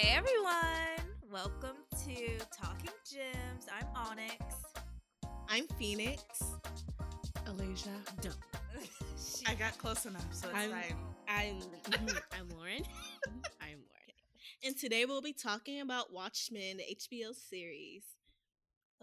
Hey everyone! Welcome to Talking Gems. I'm Onyx. I'm Phoenix. Alasia. Don't. I got close enough, so it's I'm- fine. I'm mhm, I'm Lauren. I'm Lauren. And today we'll be talking about Watchmen, the HBO series.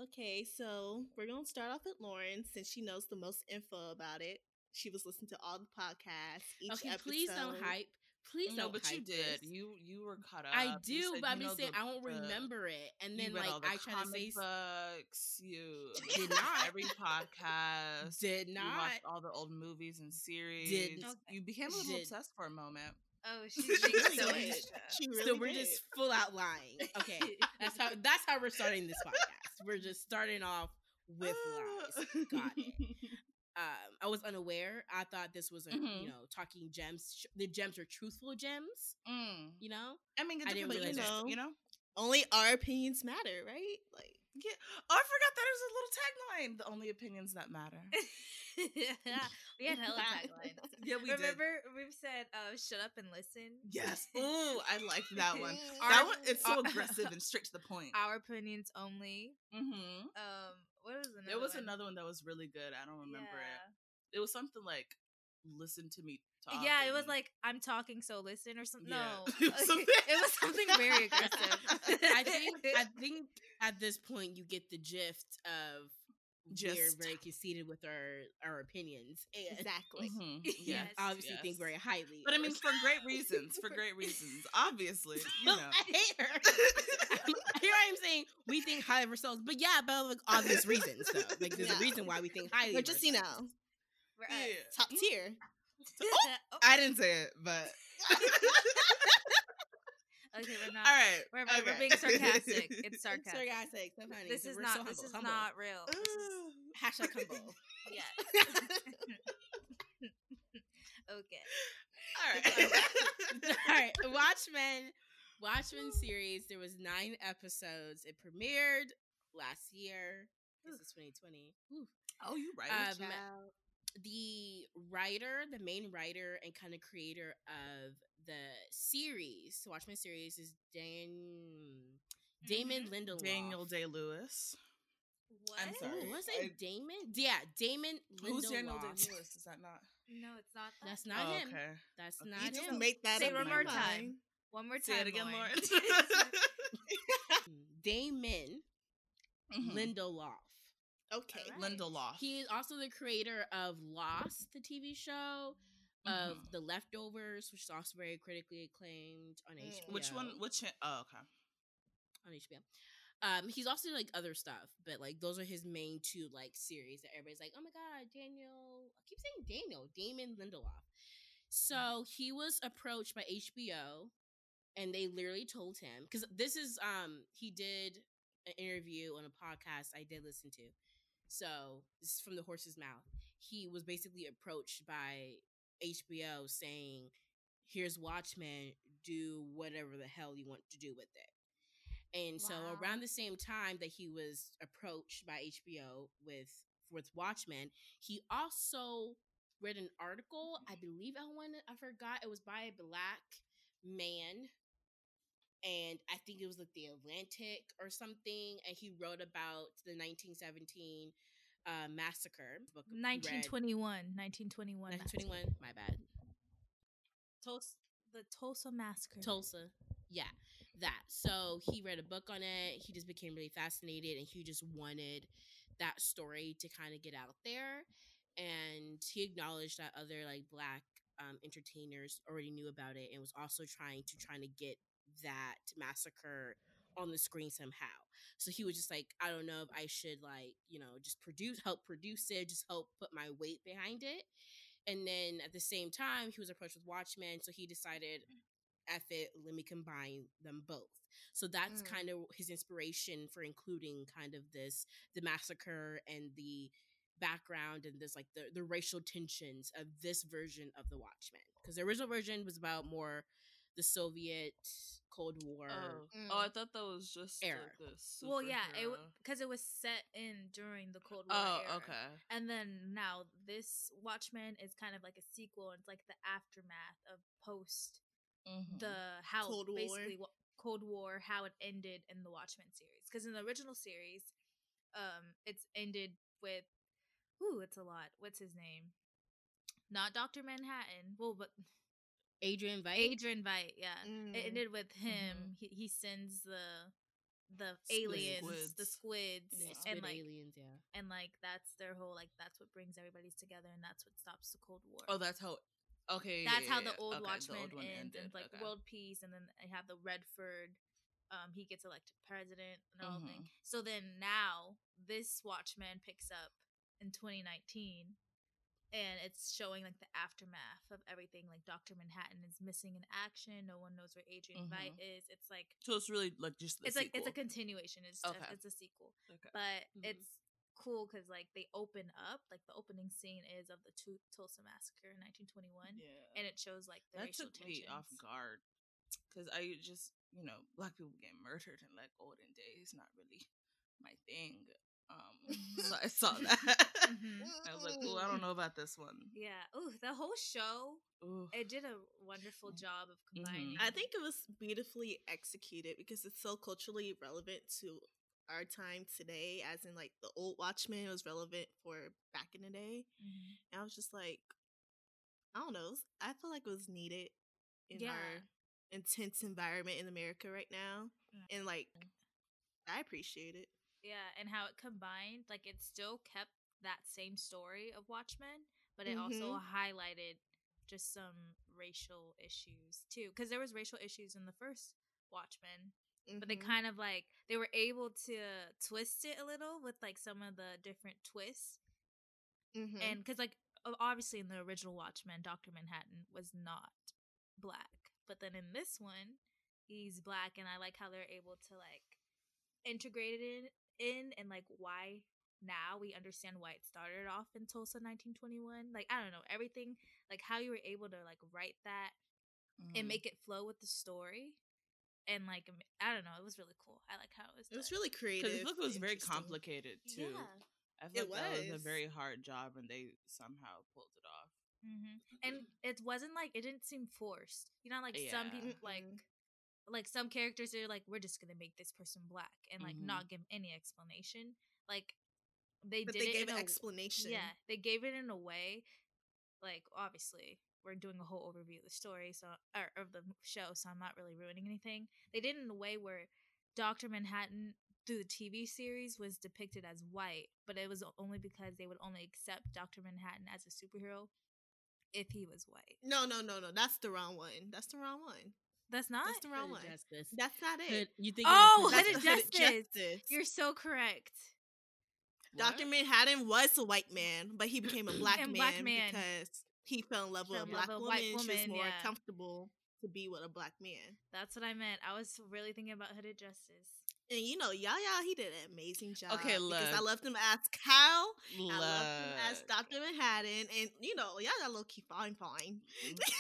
Okay, so we're going to start off with Lauren since she knows the most info about it. She was listening to all the podcasts. Each Okay, episode. please don't hype. Please no, don't. but you did. this. You you were cut up. I do, said but I'm just saying I won't the- remember it, and then like the I try to say s- books. You Did not. every podcast. did You not. watched all the old movies and series. not. You became a little Did- obsessed for a moment. oh, she's She really so did. She really so we're did. just full out lying. Okay, that's how that's how we're starting this podcast. We're just starting off with lies. Got it. Um, I was unaware. I thought this was a Mhm. you know talking gems. The gems are truthful gems. Mm. You know, I mean, I didn't but you realize know, that. you know. Only our opinions matter, right? Like, Yeah. Oh, I forgot that there's a little tagline. The only opinions that matter. yeah, we had hella taglines. Yeah, we Remember, we've said, uh, "Shut up and listen." Yes. Ooh, I like that one. Our- that one, it's so our- aggressive and straight to the point. Our opinions only. Mm-hmm. Um, what was another? There was one? another one that was really good. I don't remember Yeah. it. It was something like "Listen to me talk." Yeah, it was like I'm talking, so listen or something. Yeah. No, it was something very aggressive. I think I think at this point you get the gist of we're very conceited with our our opinions and exactly. Mhm, Yes. yes, obviously yes. think very highly. But I mean, for great reasons. For great reasons. Obviously, you know. I hate her. Here I am saying we think highly of ourselves, but yeah, but like obvious reasons though. Like there's Yeah. a reason why we think highly. We're of just, you know, ourselves. We're us. Yeah. top tier. Oh, I didn't say it, but okay, we're not. all right. We're, we're, we're being sarcastic. It's It's sarcastic. sarcastic, so funny. This is we're not. so this humble, is humble. not real. This is- Hashtag humble. yeah. okay. all right. All right, Watchmen. Watchmen series. There was nine episodes. It premiered last year. This is 2020. Ooh. oh, you right. Um, the writer, the main writer and kind of creator of the series, Watchmen series, is Dan Damon Lindelof. Daniel Day Lewis. What? I'm sorry. Ooh, was I- it Damon? Yeah, Damon Lindelof. Who's Daniel Day Lewis? Is that not? No, it's not. That. That's not oh, him. okay. That's Okay. not You just him. make that Say up it one more your time. One more time. Say it again, Lauren. Lauren. Damon Mhm. Lindelof. Okay. Alright. Lindelof. He is also the creator of Lost, the TV show, of Mhm. The Leftovers, which is also very critically acclaimed on Mm. HBO. Which one? Which? Oh, okay. on HBO. Um, he's also like other stuff, but like those are his main two like series that everybody's like, oh my god, Daniel. I keep saying Daniel, Damon Lindelof. So he was approached by HBO, and they literally told him because this is um he did an interview on a podcast I did listen to. So this is from the horse's mouth. He was basically approached by HBO saying, "Here's Watchmen. Do whatever the hell you want to do with it." And so around the same time that he was approached by HBO with with Watchmen, he also read an article. I mm-hmm. believe I want I forgot it was by a black man, and I think it was like the Atlantic or something. And he wrote about the 1917 uh, massacre. Book he read. 1921. 1921. 1921. My bad. Tulsa, the Tulsa massacre. Tulsa. Yeah, that. So he read a book on it. He just became really fascinated and he just wanted that story to kind of get out there. And he acknowledged that other like black um, entertainers already knew about it and was also trying to trying to get that massacre on the screen somehow. So he was just like, I don't know if I should like, you know, just produce help produce it, just help put my weight behind it. And then at the same time, he was approached with Watchmen, so he decided, F it, let me combine them both. So that's Mm. kind of his inspiration for including kind of this the massacre and the background and this like the, the racial tensions of this version of the Watchmen. Because the original version was about more the Soviet Cold War. Oh. Mm. oh, I thought that was just Era. like Well, yeah, it because it was set in during the Cold War. Oh, era. okay. And then now this Watchmen is kind of like a sequel. And it's like the aftermath of post Mhm. the how Cold War. basically what Cold War, how it ended in the Watchmen series. Because in the original series, um, it's ended with, ooh, it's a lot. What's his name? Not Doctor Manhattan. Well, but Adrian Veidt. Adrian Veidt. Yeah, Mm. it ended with him. He he sends the the Squid- aliens, the squids. squids, Yeah, Yeah. squid and like aliens, yeah. and like that's their whole like that's what brings everybody together and that's what stops the Cold War. Oh, that's how. Okay. that's yeah, how the old okay, the Watchmen old one ends, and ended, like okay. world peace, and then I have the Redford. Um, he gets elected president and all Mm-hmm. thing. So then now this Watchman picks up in 2019, and it's showing like the aftermath of everything. Like Doctor Manhattan is missing in action. No one knows where Adrian Veidt is. It's like So it's really like just. The it's like it's a continuation. It's Okay. a, it's a sequel, Okay. but Mhm. it's cool because like they open up like the opening scene is of the Tu- Tulsa massacre in 1921, Yeah. and it shows like the that racial took me off guard because I just you know black people getting murdered in like olden days not really my thing. Um, so I saw that. Mhm. I was like, oh, I don't know about this one. Yeah. Oh, the whole show Ooh. it did a wonderful job of Mhm. combining. I think it was beautifully executed because it's so culturally relevant to our time today, as in like the old Watchmen was relevant for back in the day. Mhm. And I was just like, I don't know. I feel like it was needed in Yeah. our intense environment in America right now. Yeah. And like, I appreciate it. Yeah, and how it combined, like it still kept that same story of Watchmen, but it also highlighted just some racial issues too, because there was racial issues in the first Watchmen, but they Mhm. kind of like they were able to twist it a little with like some of the different twists, Mhm. and because like obviously in the original Watchmen, Doctor Manhattan was not black, but then in this one, he's black, and I like how they're able to like integrate it in, in and like why now we understand why it started off in Tulsa 1921. Like I don't know everything, like how you were able to like write that and Mhm. make it flow with the story. And like I don't know, it was really cool. I like how it was. it was really creative. Because the book was very complicated too. Yeah. I feel It like that was a very hard job, and they somehow pulled it off. hmm And it wasn't like it didn't seem forced. You know, like some people like Mm-mm. like some characters are like we're just gonna make this person black and like Mhm. not give any explanation. Like they But did they gave an a- explanation. Yeah, they gave it in a way, like obviously we're doing a whole overview of the story, so or of the show, so I'm not really ruining anything. They did it in a way where Doctor Manhattan through the TV series was depicted as white, but it was only because they would only accept Doctor Manhattan as a superhero if he was white. No, no, no, no. That's the wrong one. That's the wrong one. That's not. That's the wrong one. Justice. That's not it. Hood- you think? Oh, it was oh, That's Hooded Hooded Hooded Justice. You're so correct. Dr. Manhattan was a white man, but he became a black, man, black man. because he fell in love with a black love with a woman. white She was more yeah. comfortable to be with a black man. That's what I meant. I was really thinking about Hooded Justice. And you know, Yahya, he did an amazing job. Okay, because I look. loved him as Kyle. I loved him as Dr. Manhattan. And you know, Yahya low key fine fine.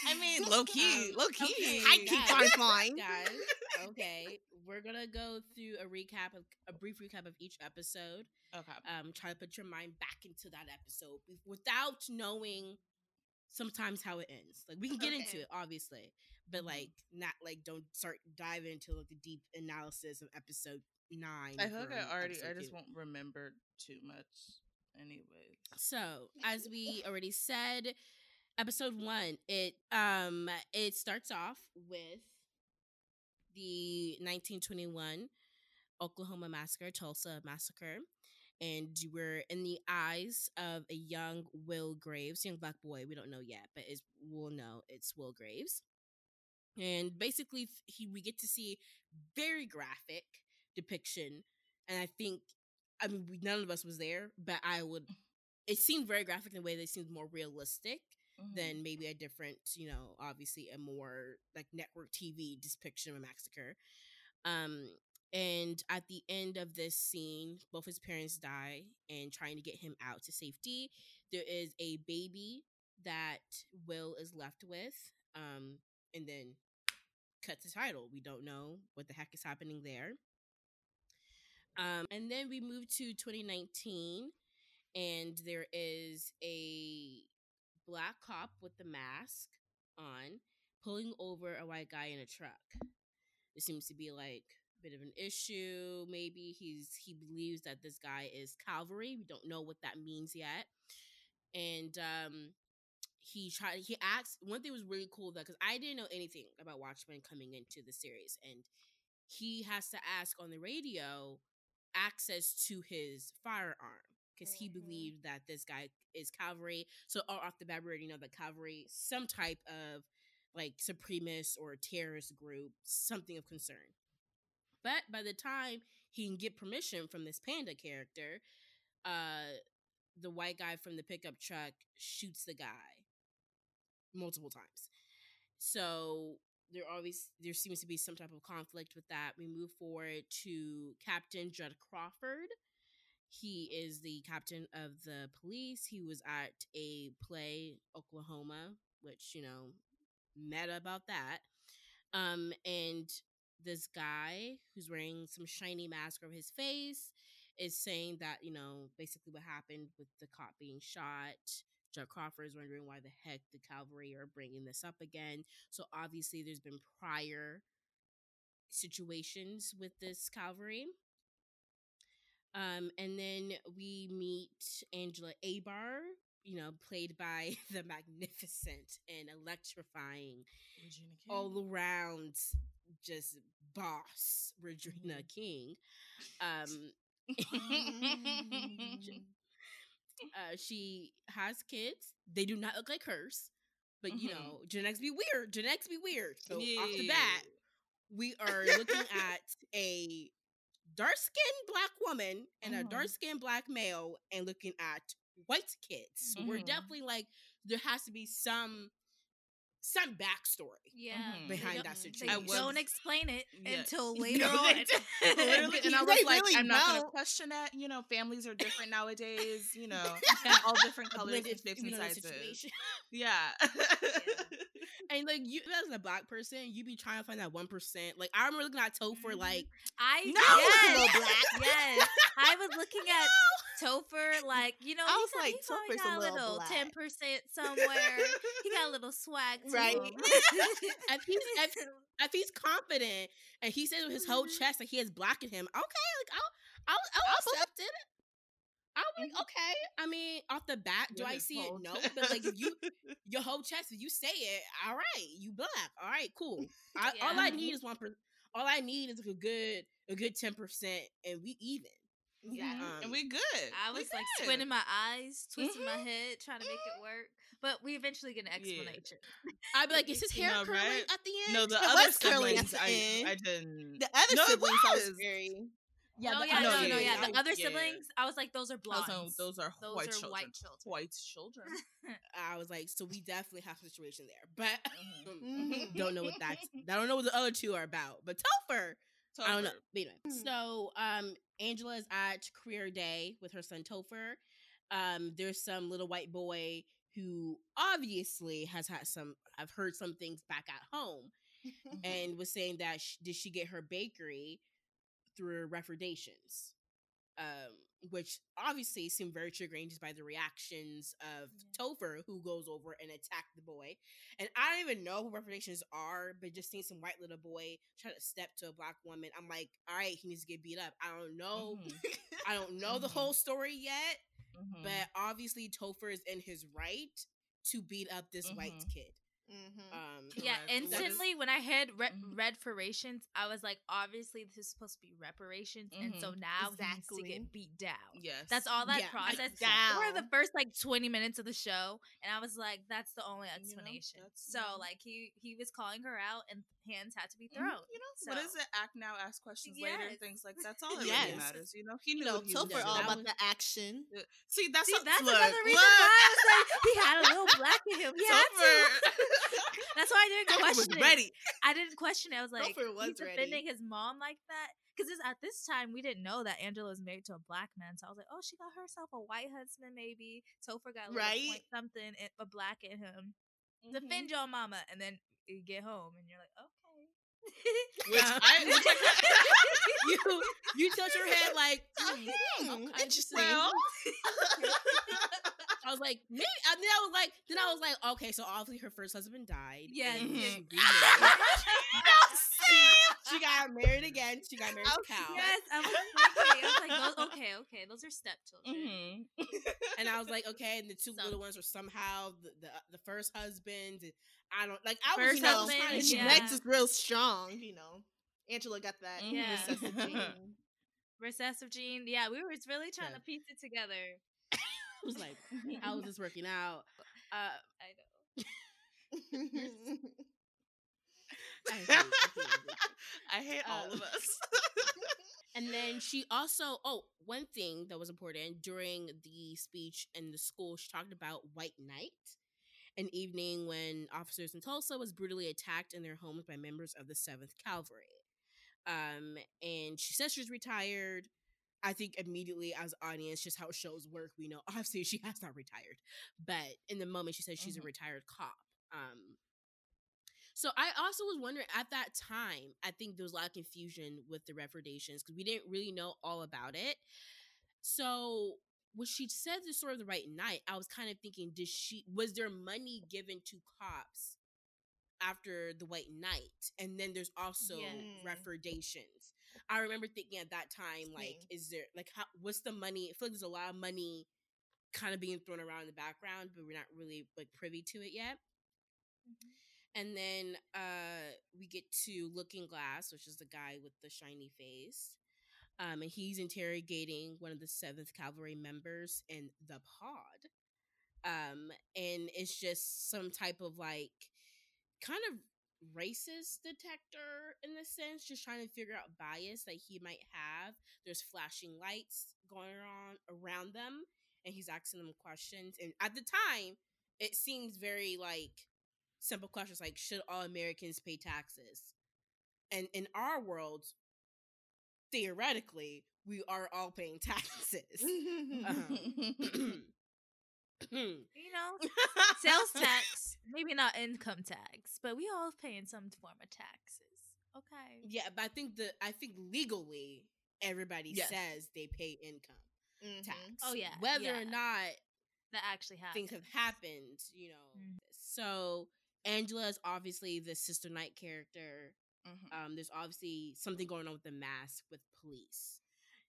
I mean, low key, Um, low key. okay, I keep fine fine. guys. Okay, we're gonna go through a recap of a brief recap of each episode. Okay. Um, try to put your mind back into that episode without knowing sometimes how it ends. Like we can get into it, obviously, but Mhm. like not like don't start diving into like the deep analysis of episode nine. I feel like I already, I just two. won't remember too much, anyway. So, as we already said, episode one, it um it starts off with the 1921 Oklahoma massacre, Tulsa massacre, and we're in the eyes of a young Will Graves, young black boy. We don't know yet, but is we'll know it's Will Graves. And basically, he we get to see very graphic depiction, and I think I mean we, none of us was there, but I would. It seemed very graphic in a way that seemed more realistic Mhm. than maybe a different, you know, obviously a more like network TV depiction of a massacre. Um, and at the end of this scene, both his parents die, and trying to get him out to safety, there is a baby that Will is left with. Um, and then cut the title. We don't know what the heck is happening there. Um, and then we move to 2019, and there is a black cop with the mask on pulling over a white guy in a truck. there seems to be like a bit of an issue. Maybe he's he believes that this guy is Cavalry. We don't know what that means yet. And um he tried he asked one thing was really cool though, because I didn't know anything about Watchmen coming into the series. And he has to ask on the radio access to his firearm because he Mhm. believed that this guy is cavalry. So off the bat, we already know that cavalry, some type of like supremacist or terrorist group, something of concern. But by the time he can get permission from this panda character, uh, the white guy from the pickup truck shoots the guy multiple times. So there always there seems to be some type of conflict with that. We move forward to Captain Judd Crawford. He is the captain of the police. He was at a play, Oklahoma, which, you know, meta about that. Um, and this guy who's wearing some shiny mask over his face is saying that, you know, basically what happened with the cop being shot. Judd Crawford is wondering why the heck the cavalry are bringing this up again. So obviously, there's been prior situations with this cavalry. Um, and then we meet Angela Abar, you know, played by the magnificent and electrifying, all around just boss Regina King. Um, uh, she has kids. They do not look like hers, but you Mhm. know, genetics be weird. Genetics be weird. So off the bat, we are looking at a dark skinned black woman and a Mhm. dark skinned black male, and looking at white kids. So we're Mhm. definitely like there has to be some some backstory. Yeah. Mhm. Behind that situation. I was- don't explain it Yeah. until later they on. Literally, and I was like, really I'm not don't. gonna question that. You know, families are different nowadays. You know, and all different colors blended, and shapes and sizes. situation. Yeah. And like you as a black person, you be trying to find that one percent. Like I remember looking at Topher Mhm. like I No, yes, it's a little black. yes. I was looking at Topher like you know I was like, he probably Topher's a got a little little ten percent somewhere. he got a little swag to Right. him. if he's if, if he's confident and he says with his whole Mhm. chest that he has black in him, okay, like I'll I'll I'll accept it. I'm like, okay. I mean, off the bat, do With I his see it? No. But like you your whole chest, if you say it, all right, you black. All right, cool. I, All I need is one per all I need is like a good a good ten percent and we even. Yeah. Um, and we good. I We was like good. squinting my eyes, twisting my Mhm. head, trying to make it work. But we eventually get an Yeah. explanation. I'd be like, is his hair know, curling right? at the end? No, the It other was curly at siblings, the I, end. I didn't. The other No, it siblings, I was was. very. yeah, oh the yeah, other no, other no, yeah. The I- other yeah. siblings, I was like, those are Those blondes. are, those are Those white are children. white children. White children. I was like, so we definitely have a situation there, but Mhm. Mhm. don't know what that's. I don't know what the other two are about. But Topher, I don't know. Topher. But anyway, so um, Angela is at career day with her son Topher. Um, there's some little white boy who obviously has had some. I've heard some things back at home, and was saying that sh- did she get her bakery through Redfordations, um, which obviously seemed very triggering just by the reactions of Topher, who goes over and attacked the boy. And I don't even know who Redfordations are, but just seeing some white little boy try to step to a black woman, I'm like, all right, he needs to get beat up. I don't know. Mhm. I don't know the Mhm. whole story yet, Mhm. but obviously Topher is in his right to beat up this white Mhm. kid. Mhm. Um, Yeah, Correct. That is- instantly when I heard re- Mhm. red for reparations, I was like, obviously this is supposed to be reparations, and so Mhm. now he needs to get beat down. yes. That's all that Yeah, process. down. For the first like twenty minutes of the show, and I was like, "That's the only You know, explanation." so yeah. like he he was calling her out, and hands had to be Mhm. thrown. You know, what is it? Act now, ask questions later, Yes. things like that's all that Yes. really matters. You know, he knew You know, he was Topher all about the action. See, that's See, what- that's look, another reason look. why I was like, he had a little black in him. He had to. That's why I didn't Topher was question it. I didn't question it. I was like, Topher was he's ready. defending his mom like that. Because at this time, we didn't know that Angela was married to a black man. So I was like, oh, she got herself a white husband, maybe. Topher got a little Right. point something, a black in him. Mhm. Defend your mama. And then you get home and you're like, okay. Which I, I you you tilt your head like, hmm, Hmm, okay, interesting. well, I was like, maybe. And then I was like, then I was like, okay, so obviously her first husband died. Yeah, she remarried. She got married again. She got married to Cal. Yes, I was thinking. I was like, those, okay, okay, those are stepchildren. Mhm. And I was like, okay, and the two Some- little ones were somehow the, the the first husband. and I don't like. I was First you know, husband, trying And she yeah. connect Lex is real strong, you know. Angela got that Mm-hmm. Yeah. recessive gene. Recessive gene. Yeah, we were really trying Yeah. to piece it together. I was like, how is this working out? Uh, I know. I hate- I hate everything. I hate all of us. And then she also, oh, one thing that was important during the speech in the school, she talked about White Night, an evening when officers in Tulsa was brutally attacked in their homes by members of the 7th Cavalry. Um, and she says she's retired. I think immediately as audience, just how shows work, we know obviously she has not retired, but in the moment she says she's Mhm. a retired cop. Um, so I also was wondering at that time, I think there was a lot of confusion with the Redfordations because we didn't really know all about it. So when she said the story of the right night, I was kind of thinking, did she was there money given to cops after the white night? And then there's also Yeah. I remember thinking at that time, like, is there like how what's the money? I feel like there's a lot of money kind of being thrown around in the background, but we're not really like privy to it yet. Mm-hmm. And then uh we get to Looking Glass, which is the guy with the shiny face. Um, and he's interrogating one of the Seventh Cavalry members in the pod. Um, and it's just some type of like kind of racist detector in the sense, just trying to figure out bias that he might have. There's flashing lights going on around them, and he's asking them questions. And at the time, it seems very like simple questions like should all Americans pay taxes? And in our world, theoretically, we are all paying taxes. Um, You know, sales tax, maybe not income tax, but we all paying some form of taxes. Okay. yeah, but I think the I think legally everybody Yes. says they pay income Mhm. tax. Oh, yeah, whether yeah. or not That actually happened. things have happened, you know. Mm. So Angela is obviously the Sister Knight character. Mhm. Um, there's obviously something going on with the mask with police,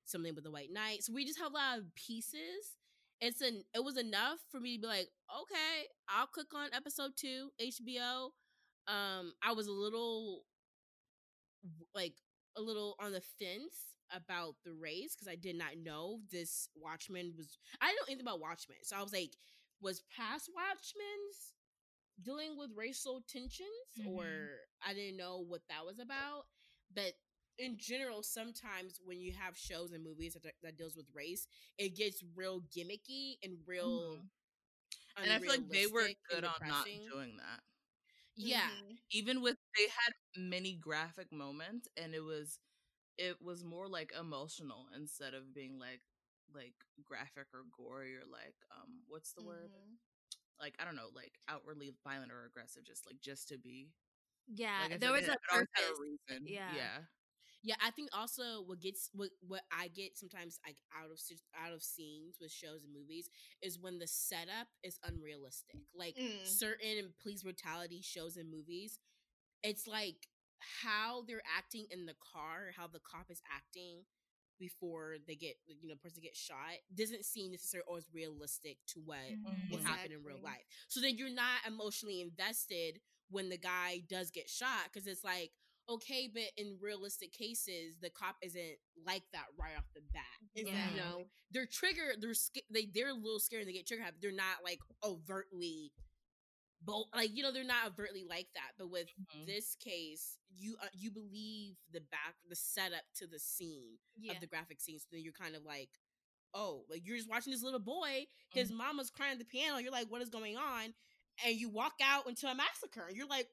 something with the White Knight. So we just have a lot of pieces. It's an it was enough for me to be like, okay, I'll click on episode two, HBO. Um, I was a little like a little on the fence about the race because I did not know this Watchmen was. I didn't know anything about Watchmen, so I was like, was past Watchmen's dealing with racial tensions, Mhm. or I didn't know what that was about. But in general, sometimes when you have shows and movies that, that deals with race, it gets real gimmicky and real. Mhm. And I feel like they were good on not doing that. Yeah, Mhm. Even with they had many graphic moments and it was it was more like emotional instead of being like like graphic or gory or like um what's the word? Like I don't know, like outwardly violent or aggressive just like just to be. yeah, Like there was it- a it purpose. reason. Yeah. Yeah. Yeah, I think also what gets what what I get sometimes like out of out of scenes with shows and movies is when the setup is unrealistic. Like Mm. certain police brutality shows and movies, it's like how they're acting in the car, how the cop is acting before they get you know person gets shot doesn't seem necessarily always realistic to what Mhm. will happen in real life. So then you're not emotionally invested when the guy does get shot because it's like, okay, but in realistic cases, the cop isn't like that right off the bat. Exactly. You know, they're triggered. They're sca- they they're a little scared and they get trigger happy. They're not like overtly, bold. Like you know, they're not overtly like that. But with Mhm. this case, you uh, you believe the back the setup to the scene Yeah. of the graphic scenes. So then you're kind of like, oh, like you're just watching this little boy. His mama's crying at the piano. You're like, what is going on? And you walk out into a massacre. And you're like,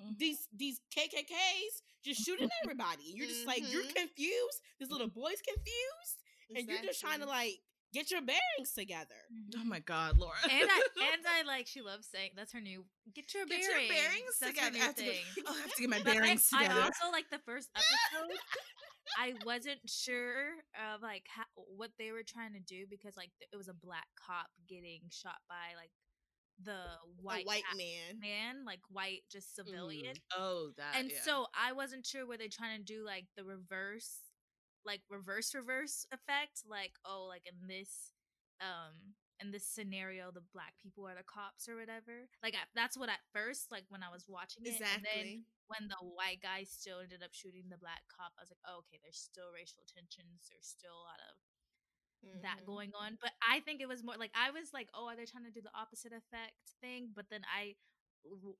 Mhm. these these KKKs just shooting everybody. And you're just like, you're Mhm. confused. This little boy's confused, and you're just trying to like get your bearings together. Mhm. Oh my god, Laura. and I and I like she loves saying that's her new get your Get bearings. your bearings that's together. Her I new have, to get, oh, I have to get my But bearings I, together. also like the first episode. I wasn't sure of like how, what they were trying to do because like it was a black cop getting shot by like the white white man. man, like white just civilian. Oh, that. and yeah. so I wasn't sure were they trying to do like the reverse, like reverse reverse effect, like oh, like in this, um, in this scenario, the black people are the cops or whatever. Like I, that's what at first, like when I was watching it, and then Exactly. when the white guy still ended up shooting the black cop, I was like, oh, okay, there's still racial tensions. There's still a lot of that Mhm. going on. But I think it was more like I was like, oh, are they trying to do the opposite effect thing? But then i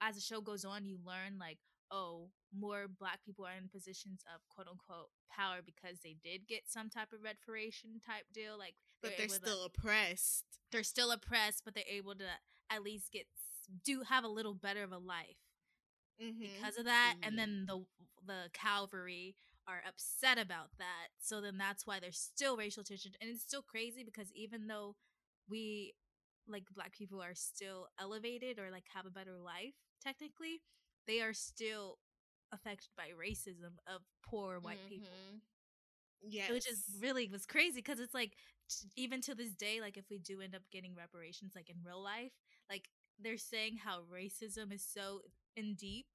as the show goes on, you learn like, oh, more black people are in positions of quote unquote power because they did get some type of reparation type deal. Like, But they're to- still oppressed. they're still oppressed, but they're able to at least get do have a little better of a life Mhm. because of that Mhm. and then the the cavalry are upset about that so then that's why there's still racial tension and it's still crazy because even though we like black people are still elevated or like have a better life technically they are still affected by racism of poor white people Mhm. Yes. which is really was crazy because it's like t- even to this day like if we do end up getting reparations like in real life like they're saying how racism is so in deep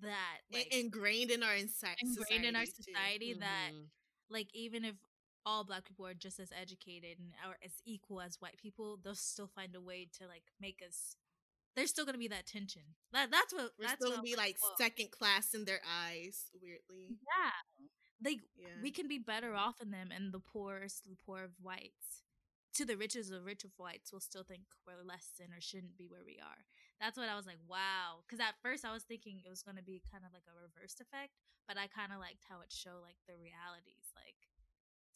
that like ingrained in our ingrained in our too. society that Mhm. like even if all black people are just as educated and are as equal as white people they'll still find a way to like make us there's still gonna be that tension. That that's what We're that's still gonna be like whoa. second class in their eyes, weirdly. yeah. Like Yeah. we can be better off in them and the poorest the poor of whites. To the richest of rich of whites will still think we're less than or shouldn't be where we are. That's what i was like wow. Because at first i was thinking it was going to be kind of like a reversed effect but i kind of liked how it showed like the realities like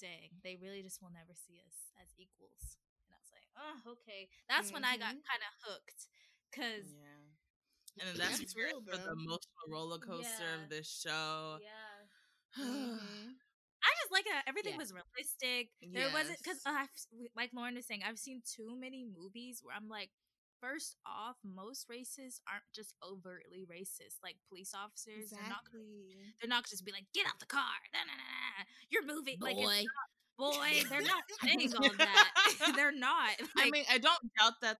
dang they really just will never see us as equals. And i was like oh okay. That's when i got Mhm. kind of hooked because Yeah. And then that's, real the emotional roller coaster Yeah. of this show. yeah Mhm. I just like it. Everything Yeah. was realistic. There wasn't because uh, I've s- w- like Lauren is saying, I've seen too many movies where I'm like, first off, most racists aren't just overtly racist. Like police officers, exactly. they're not. They're not just be like, get out the car. Nah, nah, nah. You're moving. Like, it's Boy. not- boy, they're not saying all that. they're not. Like, I mean, I don't doubt that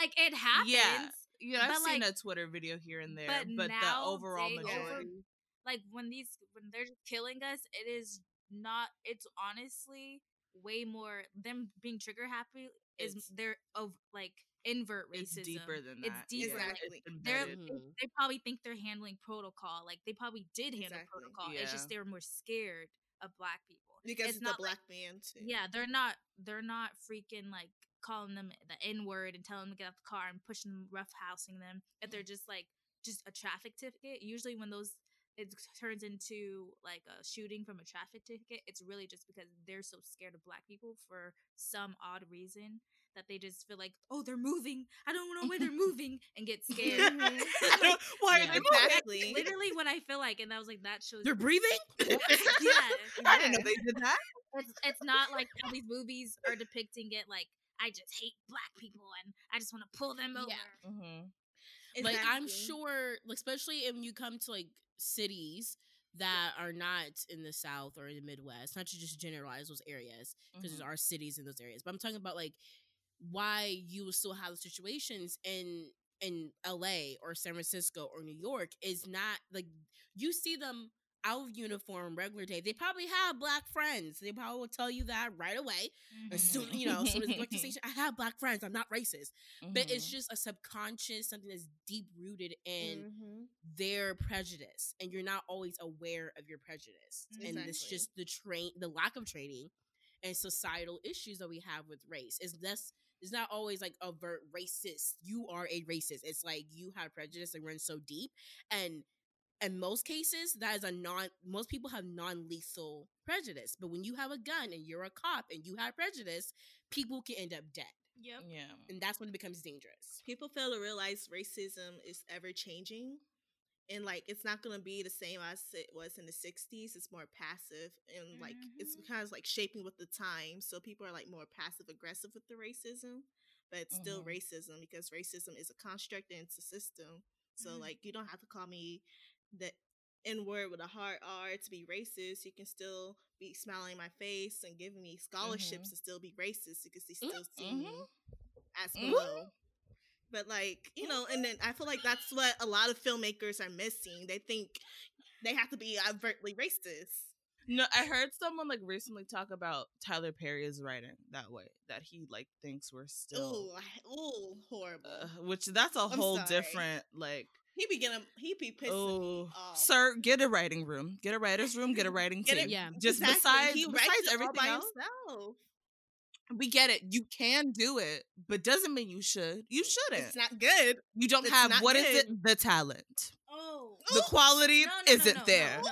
like it happens. Yeah. know, I've seen like- a Twitter video here and there, but but, the overall over- majority. like when these when they're killing us it is not it's honestly way more them being trigger happy is It's- they're of like invert racism It's deeper than It's that. deeper, Yeah, like, it's they're they, they probably think they're handling protocol like they probably did handle Exactly. protocol it's just they were more scared of black people Because it's it's, not the like- black man too. yeah they're not they're not freaking like calling them the n word and telling them to get out the car and pushing them rough housing them if they're mm. just like just a traffic ticket. Usually when those it turns into like a shooting from a traffic ticket it's really just because they're so scared of black people for some odd reason that they just feel like oh they're moving i don't know where they're moving and get scared Mhm. I don't- Why Yeah. are they moving? Exactly. literally what i feel like and i was like that shows They're breathing. yeah I didn't know they did that. it's it's not like how these movies are depicting it like I just hate black people and I just want to pull them over. Yeah. Mm-hmm. Like I'm sure, like, especially when you come to like cities that are not in the South or in the Midwest, not to just generalize those areas because Mhm. there are cities in those areas. But I'm talking about like why you will still have situations in in LA or San Francisco or New York is not like you see them out of uniform regular day. They probably have black friends. They probably will tell you that right away. As soon you know, as soon as to the station, I have black friends. I'm not racist. But it's Mhm. just a subconscious something that's deep rooted in Mhm. their prejudice and you're not always aware of your prejudice and it's just the train the lack of training and societal issues that we have with race is less it's not always like overt racist you are a racist it's like you have prejudice and run so deep and in most cases that is a non most people have non-lethal prejudice but when you have a gun and you're a cop and you have prejudice people can end up dead Yep. Yeah. and that's when it becomes dangerous People fail to realize racism is ever changing. And like it's not gonna be the same as it was in the '60s. It's more passive and like it's Mhm. kind of like shaping with the time So people are like more passive aggressive with the racism, but it's still Mhm. racism because racism is a construct and it's a system. So Mhm. like you don't have to call me the N word with a hard R to be racist. You can still be smiling in my face and giving me scholarships and still be racist because they still see me Mhm. as Mhm. below. But like, you know, and then I feel like that's what a lot of filmmakers are missing. They think they have to be overtly racist. No, I heard someone like recently talk about Tyler Perry's writing that way. That he like thinks we're still, Ooh, ooh, horrible. uh, which that's a I'm whole sorry. different like. he be getting, he be pissing Oh, me off. sir, get a writing room, get a writer's room, get a writing Get team. it- Yeah. Just Exactly. besides, he besides everything else, himself. We get it. You can do it, but doesn't mean you should. You shouldn't. It's not good. you don't it's have what is it? The talent. Oh, The Ooh. quality no, no, isn't no, there.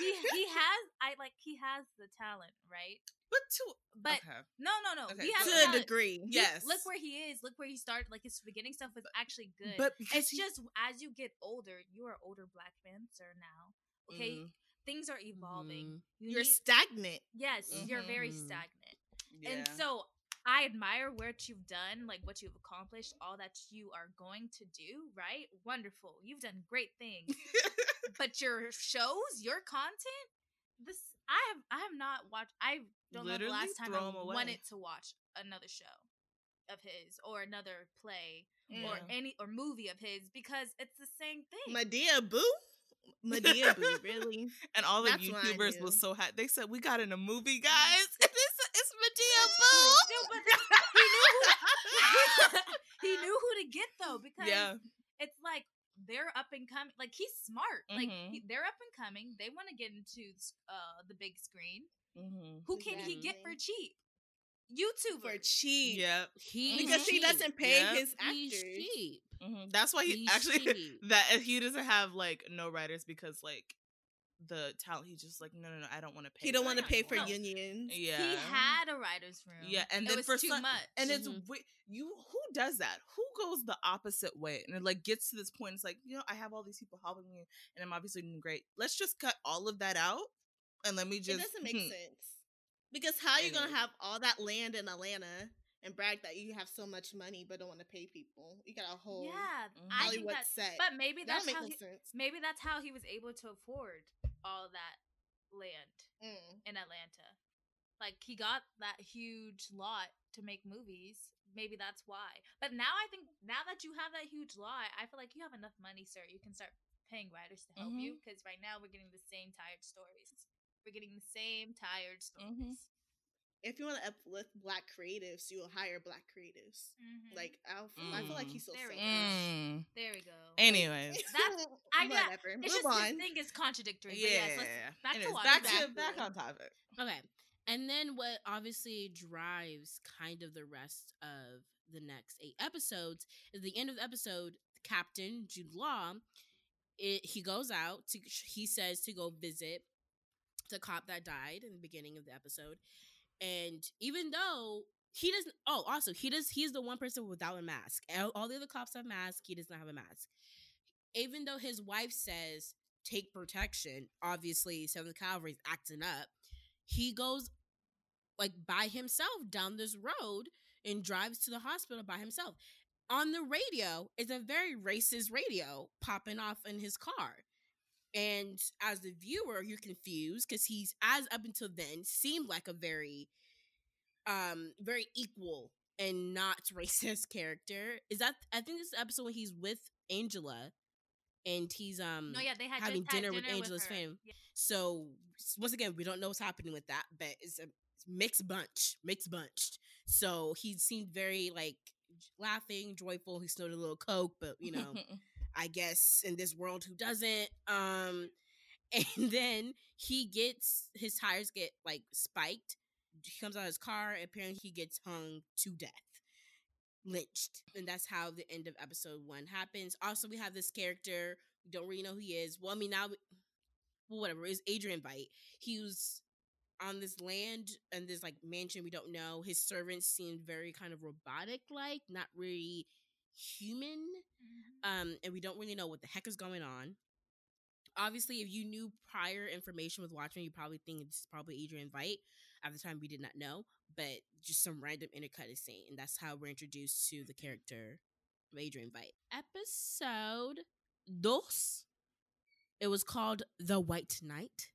He he has I like he has the talent, right? But to But okay. no, no, no. Okay, He has To a degree. He- Yes. Look where he is. Look where he started. Like his beginning stuff was actually good. But it's he- just as you get older, you are older black man, sir. Now, okay, Mm, things are evolving. Mhm. You You're need- stagnant. yes, you're very Mhm. stagnant. Yeah. And so I admire what you've done, like what you've accomplished, all that you are going to do, right? Wonderful. You've done great things. but your shows, your content, this I have I have not watched I don't know the last time I wanted to watch another show of his or another play or any or movie of his because it's the same thing. Madea Boo? Madea Boo, really? and all the That's YouTubers was so happy. They said we got in a movie, guys. This is Madea Dude, but he knew who, he knew who to get though because yeah, it's like they're up and coming. Like he's smart. Like Mhm. he, they're up and coming. They want to get into uh the big screen. mm-hmm. Who can he get for cheap? YouTubers. For cheap. yeah. He Because he doesn't pay Yeah. his He's actors. cheap. hmm That's why he He's actually cheap. that he doesn't have like no writers because like the talent. He's just like no, no, no. I don't want to pay. He don't want to pay for anymore." unions. Yeah, He had a writer's room. Yeah, and it then was for too some- much. and it's Mhm. wi- you who does that who goes the opposite way and it like gets to this point it's like you know i have all these people helping me and i'm obviously doing great let's just cut all of that out and let me just it doesn't make hmm, sense. Because how are you gonna have all that land in Atlanta and brag that you have so much money but don't want to pay people? You got a whole yeah, I think Hollywood that. set. But maybe that that's don't make how no he, sense. maybe that's how he was able to afford all that land Mm. in Atlanta. Like he got that huge lot to make movies. Maybe that's why. But now I think now that you have that huge lot, I feel like you have enough money, sir. You can start paying writers to help you because right now we're getting the same tired stories. We're getting the same tired stories. Mhm. If you want to uplift black creatives, you will hire black creatives. Mhm. Like I feel like Mm. he's so There we selfish. go. mm. there we go. anyways That's- I got- whatever. it's Move just on. his thing is contradictory. But yeah yes, let's back Anyways, to back Watchmen. to back on topic Okay. And then what obviously drives kind of the rest of the next eight episodes is the end of the episode, Captain Jude Law, it, he goes out to he says to go visit the cop that died in the beginning of the episode. And even though he doesn't oh also he does he's the one person without a mask. All, the other cops have masks, he does not have a mask. Even though his wife says take protection, obviously Seventh Cavalry's acting up he goes like by himself down this road and drives to the hospital by himself. On the radio is a very racist radio popping off in his car. And as the viewer, you're confused because he's as up until then seemed like a very um very equal and not racist character. Is that I think this is the episode when he's with Angela and he's um No, yeah, they had having just had dinner with Angela's her. fam. Yeah. so once again, we don't know what's happening with that, but it's a mixed bunch, mixed bunch. So he seemed very like laughing, joyful. He snorted a little coke, but you know, I guess in this world, who doesn't? Um, and then he gets his tires get like spiked. He comes out of his car. Apparently, he gets hung to death, lynched, and that's how the end of episode one happens. Also, we have this character. We don't really know who he is. Well, I mean, now, well, whatever. Is Adrian Veidt? He was on this land and this like mansion we don't know. His servants seemed very kind of robotic like, not really human. Um, and we don't really know what the heck is going on. Obviously, if you knew prior information with Watchmen, you probably think it's probably Adrian Veidt. At the time, we did not know, but just some random intercut is saying, and that's how we're introduced to the character of Adrian Veidt. Episode dos. It was called The White Knight.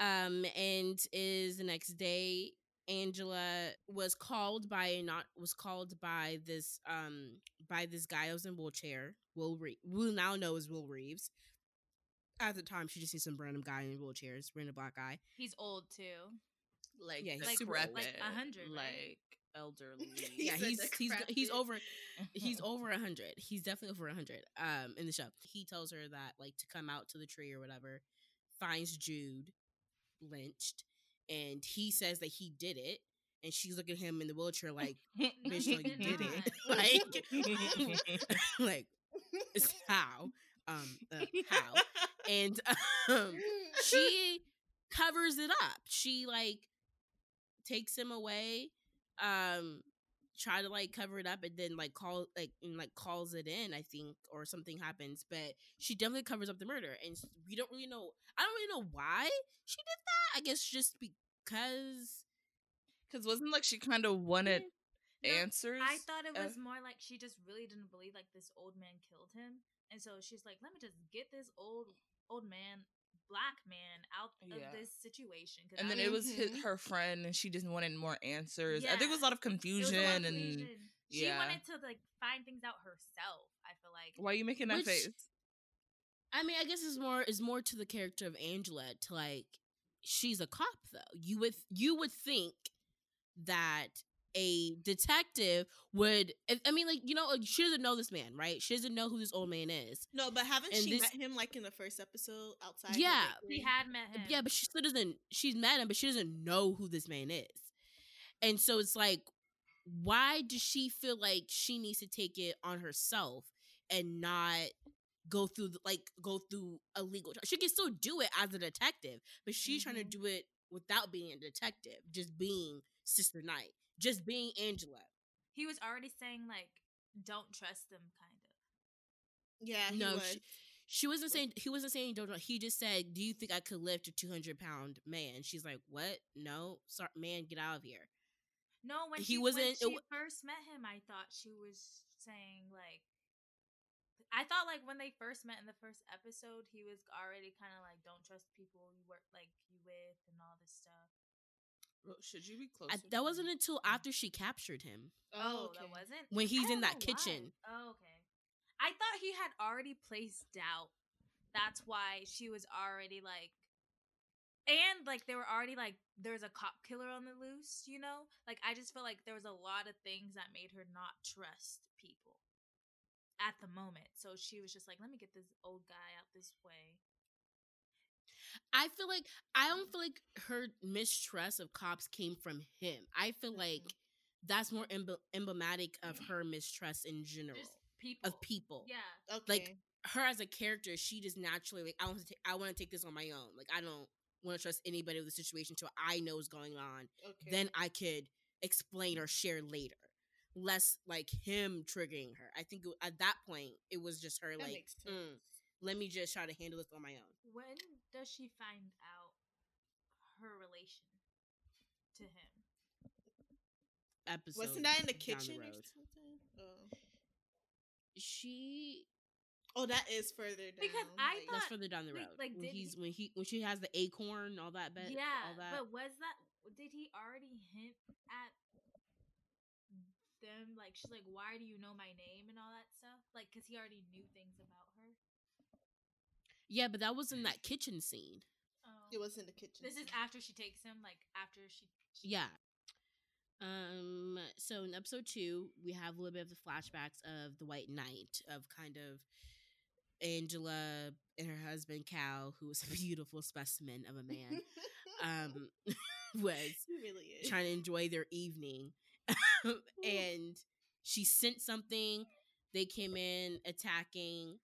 Mm. Um, and is the next day. Angela was called by not was called by this um by this guy who was in wheelchair. Will Re- we now know is Will Reeves. At the time, she just sees some random guy in wheelchairs, random black guy. He's old too. Like Yeah, he's Like- super old. like 100, right? like elderly. He yeah, he's he's he's over he's over a hundred. He's definitely over a hundred. Um, in the show, he tells her that like to come out to the tree or whatever. Finds Jude lynched, and he says that he did it. And she's looking at him in the wheelchair like, bitch, no, you did didn't. like, like it's how, um, uh, how, and um, she covers it up. She like takes him away, um, try to like cover it up, and then like call like and like calls it in. I think or something happens, but she definitely covers up the murder, and we don't really know. I don't really know why she did that. I guess just because. Because wasn't like she kind of wanted No, answers? I thought it uh, was more like she just really didn't believe like this old man killed him, and so she's like, "Let me just get this old old man, black man, out Yeah. of this situation. and I then it was- was his, her friend, and she just wanted more answers. I think it was a lot of it was a lot of confusion, and confusion. she yeah. wanted to like find things out herself. I feel like why are you making that Which- face? I mean, I guess it's more is more to the character of Angela to like she's a cop though. You would you would think that a detective would I- I mean like you know like, she doesn't know this man, right? She doesn't know who this old man is. No, but haven't And she this- met him like in the first episode outside? Yeah. he bakery? had met him. Yeah, but she still doesn't she's met him, but she doesn't know who this man is. And so it's like why does she feel like she needs to take it on herself and not go through the, like go through a legal she can still do it as a detective but she's trying to Mhm. do it without being a detective just being Sister Night just being angela he was already saying like, "Don't trust them," kind of. Yeah, he no was. she, she wasn't saying he wasn't saying don't know he just said do you think i could lift a 200 pound man she's like what no sorry man get out of here No, when He she, wasn't- when she wa- first met him, I thought she was saying like, I thought like when they first met in the first episode, he was already kind of like, don't trust people you work like you with and all this stuff. Should you be closer? I, that wasn't until after she captured him Oh, oh okay. that wasn't when he's in that know why. kitchen Oh, okay. I thought he had already placed doubt. That's why she was already like, and like they were already like, there's a cop killer on the loose, you know. Like I just feel like there was a lot of things that made her not trust people at the moment. So she was just like, let me get this old guy out this way. I feel like I don't feel like her mistrust of cops came from him. I feel like that's more emb- emblematic of her mistrust in general Just people. of people. Yeah. Okay. like, Her as a character, she just naturally like I want to take I want to take this on my own. Like I don't want to trust anybody with the situation until I know what's going on. okay. Then I could explain or share later. Less like him triggering her. I think it, at that point it was just her that like, makes sense. "Mm, let me just try to handle this on my own. When does she find out her relation to him? Episode Wasn't that in the down kitchen or something? Oh. She oh, that is further down. Because I like- thought- That's further down the road. like, when did he's he- when he when she has the acorn, all that. Bet, yeah, all that. but was that did he already hint at them? Like she's like, "Why do you know my name?" and all that stuff. Like, cause he already knew things about her. Yeah, but that was in that kitchen scene. Oh. it was in the kitchen. This is after she takes him. Like after she. she Yeah. Um. So in episode two, we have a little bit of the flashbacks of the White Night, of kind of Angela and her husband Cal, who was a beautiful specimen of a man, um, was really is. trying to enjoy their evening. and she sent something. They came in attacking.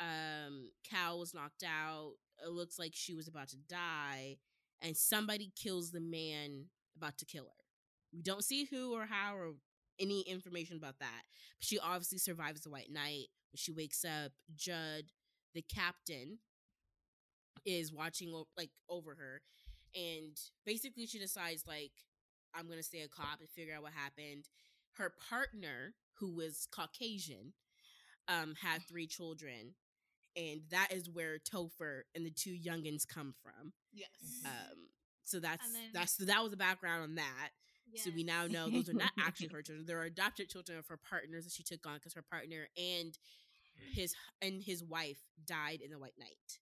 Um, Cal was knocked out. It looks like she was about to die. And somebody kills the man about to kill her. We don't see who or how or any information about that. But she obviously survives the White Night. When she wakes up, Judd, the captain, is watching like over her and basically she decides like i'm gonna stay a cop and figure out what happened her partner who was caucasian um had three children and that is where topher and the two youngins come from yes. Mhm. um So that's then- that's that was the background on that. So we now know those are not actually her children. They're adopted children of her partners that she took on because her partner and his and his wife died in the White Night.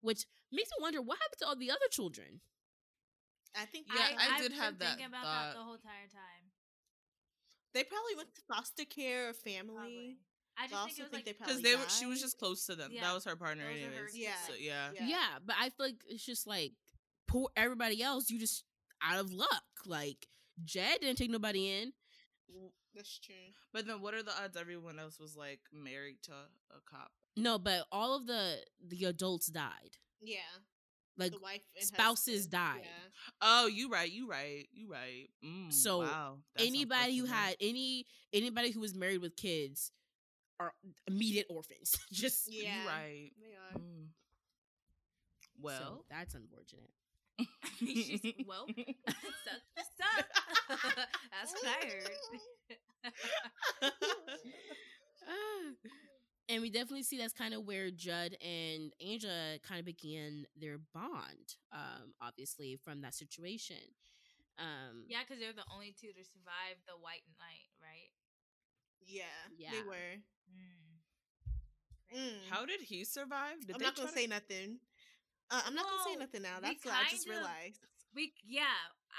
Which makes me wonder what happened to all the other children. I think Yeah, they- I I've did been have that thinking about thought. that the whole entire time. they probably went to foster care or family. Probably. I just I think also it was think they like probably because they were she was just close to them. Yeah, That was her partner, those are her Yeah. So yeah. Yeah. Yeah. but I feel like it's just like poor everybody else. You just out of luck. Like Jed didn't take nobody in. That's true. But then, what are the odds everyone else was like married to a cop? No, but all of the the adults died. Yeah. Like the wife and spouses husband. died. Yeah. Oh, you right, you right, you right. Mm, So, wow, anybody who had any anybody who was married with kids are immediate orphans. Just Yeah. you right. They are. Mm. so Well, that's unfortunate. She's well, suck this up. That's what I heard. Ah. and we definitely see that's kind of where Judd and Angela kind of began their bond. Um, obviously from that situation. Um, yeah, because they're the only two to survive the White Night, right? Yeah. Yeah. They were. Mm. Mm. how did he survive? Did I'm not gonna to- say nothing. Uh, I'm not gonna say nothing now. That's what I just of- realized. We yeah,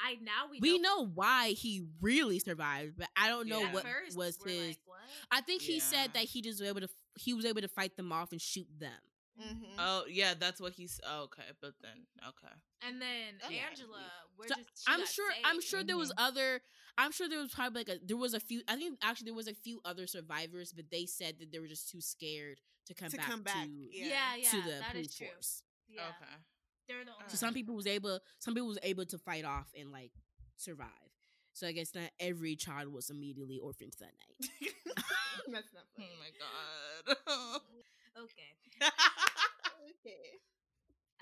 I now we we know why he really survived, but I don't know Yeah. What first, was his. Like, what? I think he said that he just was able to he was able to fight them off and shoot them. Mm-hmm. Oh yeah, that's what he's. Oh, okay, but then okay. And then Okay. Angela, we're So, just. I'm got sure I'm saved. sure there was other I'm sure there was probably like a there was a few I think actually there was a few other survivors, but they said that they were just too scared to come To back come back, to yeah. Yeah, yeah, to the that is police true. force. Yeah, Okay. they're the only. So some people was able some people was able to fight off and like survive. So I guess not every child was immediately orphaned that night. That's not funny. Oh my god. Okay, okay.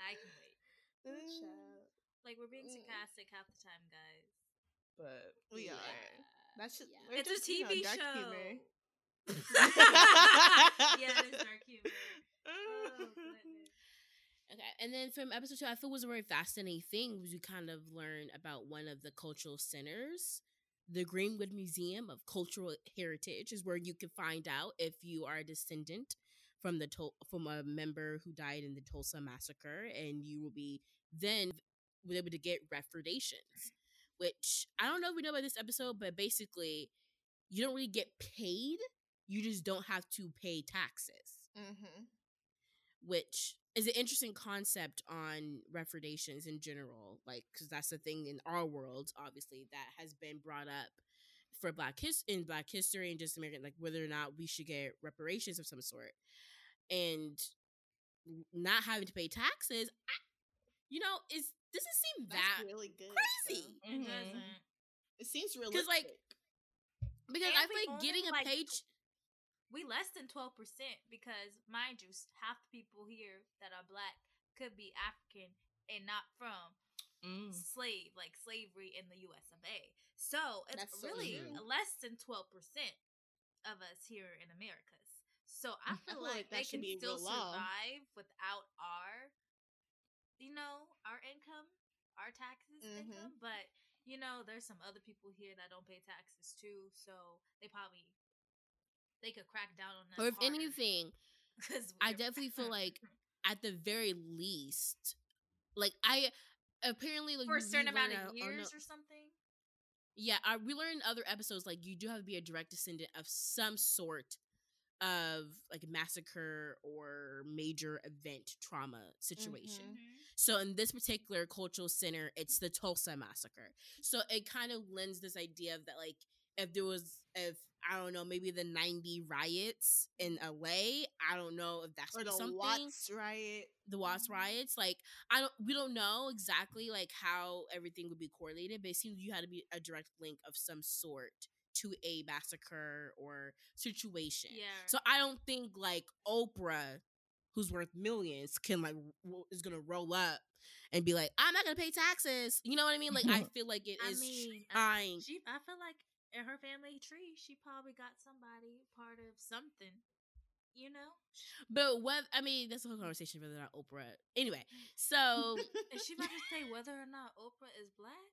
I can wait. Good. Like we're being Mm. sarcastic half the time, guys. But We Yeah. are. That's just. Yeah. we're It's a just, you know, TV show. humor. yeah, it is dark humor. Oh. Okay, and then from episode two, I feel was a very fascinating thing was you kind of learn about one of the cultural centers, the Greenwood Museum of Cultural Heritage, is where you can find out if you are a descendant from the Tul- from a member who died in the Tulsa massacre, and you will be then able to get reparations. Which I don't know if we know about this episode, but basically, you don't really get paid. You just don't have to pay taxes Mm-hmm. which is an interesting concept on reparations in general like because that's the thing in our world obviously that has been brought up for black his in black history and just american like whether or not we should get reparations of some sort and not having to pay taxes I, you know is doesn't seem That's that really good. crazy. though. It Mhm. doesn't. It seems realistic. because like because And i feel like only, getting a like, page We less than twelve percent because, mind you, half the people here that are black could be African and not from Mm. slave, like slavery in the U.S. of A. So it's That's really true. less than twelve percent of us here in Americas. So I feel, feel like, like that they should can be still real survive without our, you know, our income, our taxes Mhm. income. But you know, there's some other people here that don't pay taxes too, so they probably they could crack down on that. or if anything because I definitely feel like at the very least, like I apparently like for a certain amount of out- or no- years or something. yeah, I, we learned in other episodes like you do have to be a direct descendant of some sort of like massacre or major event trauma situation. Mhm. Mm-hmm. So in this particular cultural center, it's the Tulsa massacre. So it kind of lends this idea of that like if there was if I don't know maybe the ninety riots in LA, I don't know if that's or the something Watts riot. the Watts riots. Like I don't we don't know exactly like how everything would be correlated, but it seems you had to be a direct link of some sort to a massacre or situation. Yeah. So I don't think like Oprah, who's worth millions, can like ro- is gonna roll up and be like, I'm not gonna pay taxes. You know what I mean? Like I feel like it I is mean, I- trying. She, I feel like in her family tree, she probably got somebody part of something. you know. But what I mean, that's a whole conversation whether or not Oprah. Anyway, mm. so Is she about to say whether or not Oprah is black?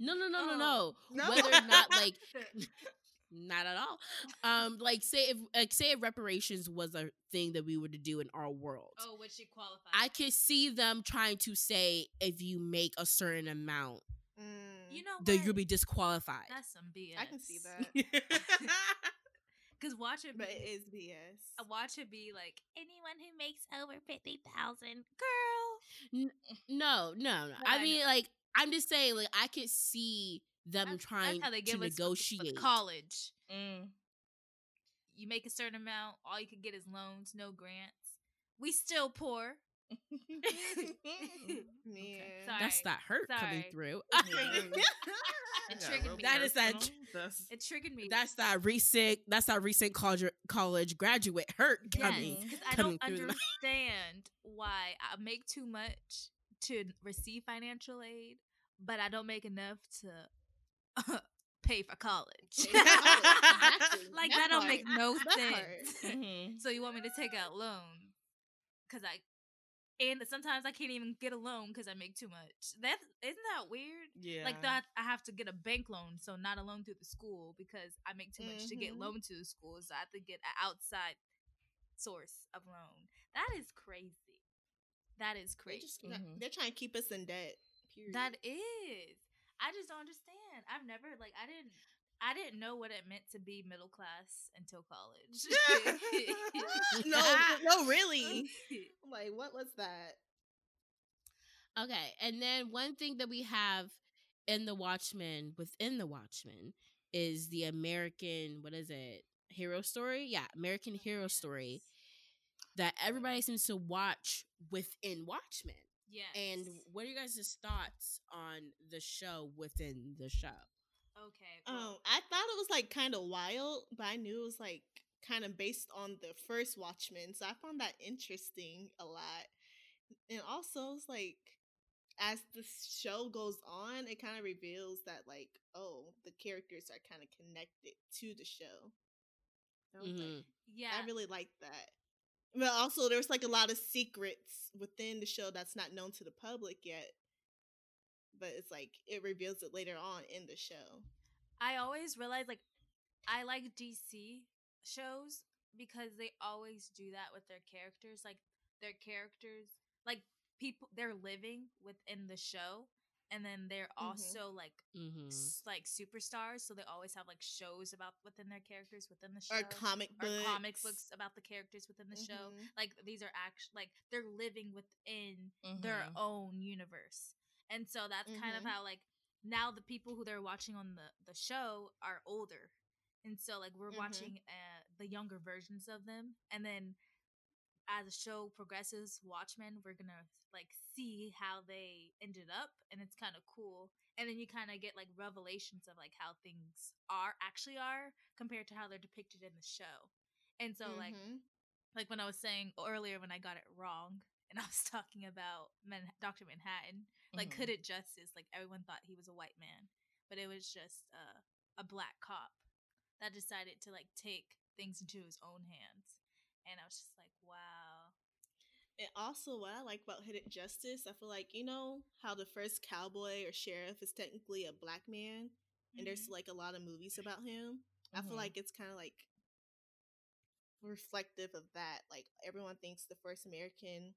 No, no, no, no, Oh. no. No. Whether or not like not at all. Um, like say if like say if reparations was a thing that we were to do in our world. oh, would she qualify? I could see them trying to say if you make a certain amount, Mm, you know that you'll be disqualified. That's some BS. I can see that, Because watch it, but it is BS. I watch it be like anyone who makes over fifty thousand, girl. no, no, no. But I I mean, know. like I'm just saying, like I could see them That's- trying that's how they to give us for- for negotiate. college. Mm. You make a certain amount, all you can get is loans, no grants. We still poor. Man. Sorry. That's that hurt coming through. It triggered me. That is that personal. That's- It triggered me. that's that recent. That's that recent college college graduate hurt yes, coming. because I coming don't through the- understand why I make too much to receive financial aid, but I don't make enough to pay for college. Pay for college, exactly. like That that don't make no That sense. part. Mhm. So you want me to take out loans? Cause I, and sometimes I can't even get a loan because I make too much. That isn't that weird? Yeah. Like that, I have to get a bank loan, so not a loan through the school because I make too much to get Mhm. loan to the school. So I have to get an outside source of loan. That is crazy. That is They crazy. just, Mhm. They're trying to keep us in debt. Period. That is. I just don't understand. I've never like I didn't I didn't know what it meant to be middle class until college. no, no, really. I'm like, what was that? Okay, and then one thing that we have in the Watchmen, within the Watchmen, is the American. What is it? Hero story? Yeah, American Hero story that everybody seems to watch within Watchmen. Yes. And what are you guys' thoughts on the show within the show? okay. Um, I thought it was like kind of wild, but I knew it was like kind of based on the first Watchmen, so I found that interesting a lot. And also, it's like as the show goes on, it kind of reveals that like, oh, the characters are kind of connected to the show. I was like, yeah. I really like that. But also, there's like a lot of secrets within the show that's not known to the public yet. But it's like it reveals it later on in the show. I always realize like I like DC shows because they always do that with their characters. Like their characters, like people, they're living within the show, and then they're Mhm. also like Mm-hmm. s- like superstars. So they always have like shows about within their characters within the show, Or comic or books. comic books about the characters within the show. Mhm. Like these are actually like they're living within their Mhm. own universe. And so that's kind of Mhm. how like now the people who they're watching on the the show are older. And so like we're Mhm. watching uh, the younger versions of them and then as the show progresses Watchmen we're going to like see how they ended up and it's kind of cool. And then you kind of get like revelations of like how things are actually are compared to how they're depicted in the show. And so like Mhm. like when I was saying earlier when I got it wrong and I was talking about Man- Dr. Manhattan, like Mhm. Hooded Justice, like everyone thought he was a white man, but it was just uh, a black cop that decided to like take things into his own hands. And I was just like, wow. And also, what I like about Hooded Justice, I feel like you know how the first cowboy or sheriff is technically a black man, and there's Mhm. like a lot of movies about him. I feel Mhm. like it's kind of like reflective of that. Like everyone thinks the first American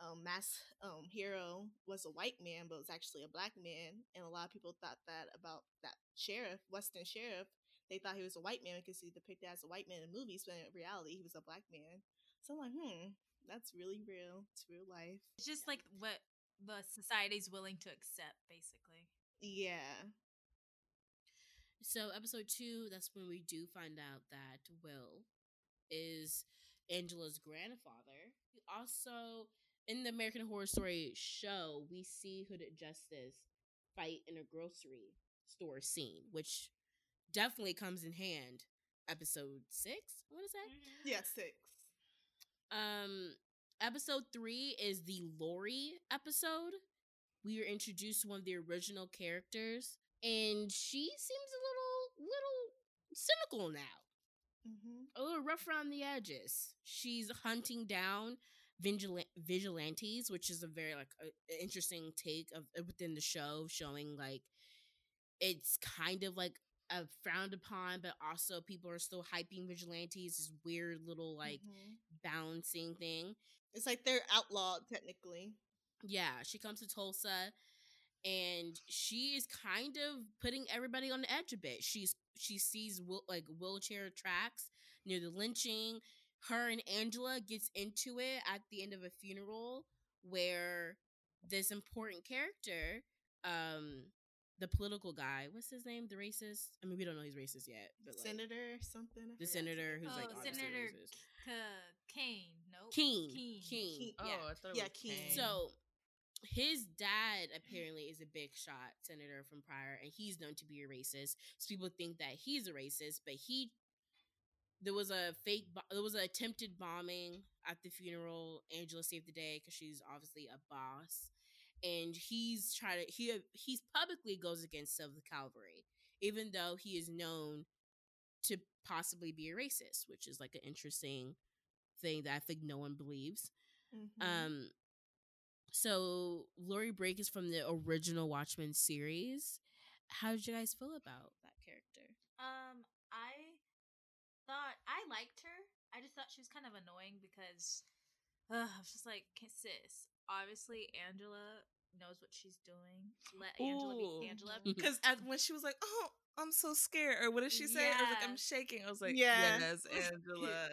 um, mass um, hero was a white man, but was actually a black man, and a lot of people thought that about that sheriff, Western sheriff. They thought he was a white man because he depicted as a white man in movies, but in reality, he was a black man. So I'm like, hmm, that's really real. It's real life. It's just like what the society's willing to accept, basically. Yeah. So episode two, that's when we do find out that Will is Angela's grandfather. We also in the American Horror Story show, we see Hooded Justice fight in a grocery store scene, which definitely comes in hand. Episode six, I want to say. Mm-hmm. Yeah, six. Um, episode three is the Laurie episode. We are introduced to one of the original characters, and she seems a little, little cynical now. Mm-hmm. a little rough around the edges. She's hunting down vigila- vigilantes, which is a very like a, interesting take of within the show, showing like it's kind of like a frowned upon, but also people are still hyping vigilantes. This weird little like Mhm. balancing thing. it's like they're outlawed technically. Yeah, she comes to Tulsa and she is kind of putting everybody on the edge a bit. She's she sees wheel, like wheelchair tracks near the lynching. Her and Angela gets into it at the end of a funeral where this important character, um, the political guy, what's his name? The racist? I mean, we don't know he's racist yet, but like Senator something. I the senator who's like Oh, obviously Senator racist. K- Kane. No. Keen. Keen. Keen. Keen. Oh, Yeah. I thought it Yeah, was Keen. Kane. So his dad apparently is a big shot senator from prior, and he's known to be a racist. So people think that he's a racist, but he there was a fake bo- there was an attempted bombing at the funeral. Angela saved the day because she's obviously a boss, and he's trying to he he's publicly goes against of the Cavalry, even though he is known to possibly be a racist, which is like an interesting thing that I think no one believes. Mhm. Um, so Laurie Blake is from the original Watchmen series. How did you guys feel about that character? Um, I thought I liked her. I just thought she was kind of annoying because uh, I was just like, "K- sis, obviously Angela knows what she's doing. Let Angela Ooh. be Angela. Because when she was like, "Oh, I'm so scared," or what did she say? I was like, "I'm shaking." I was like, Yeah. "Yes, Angela."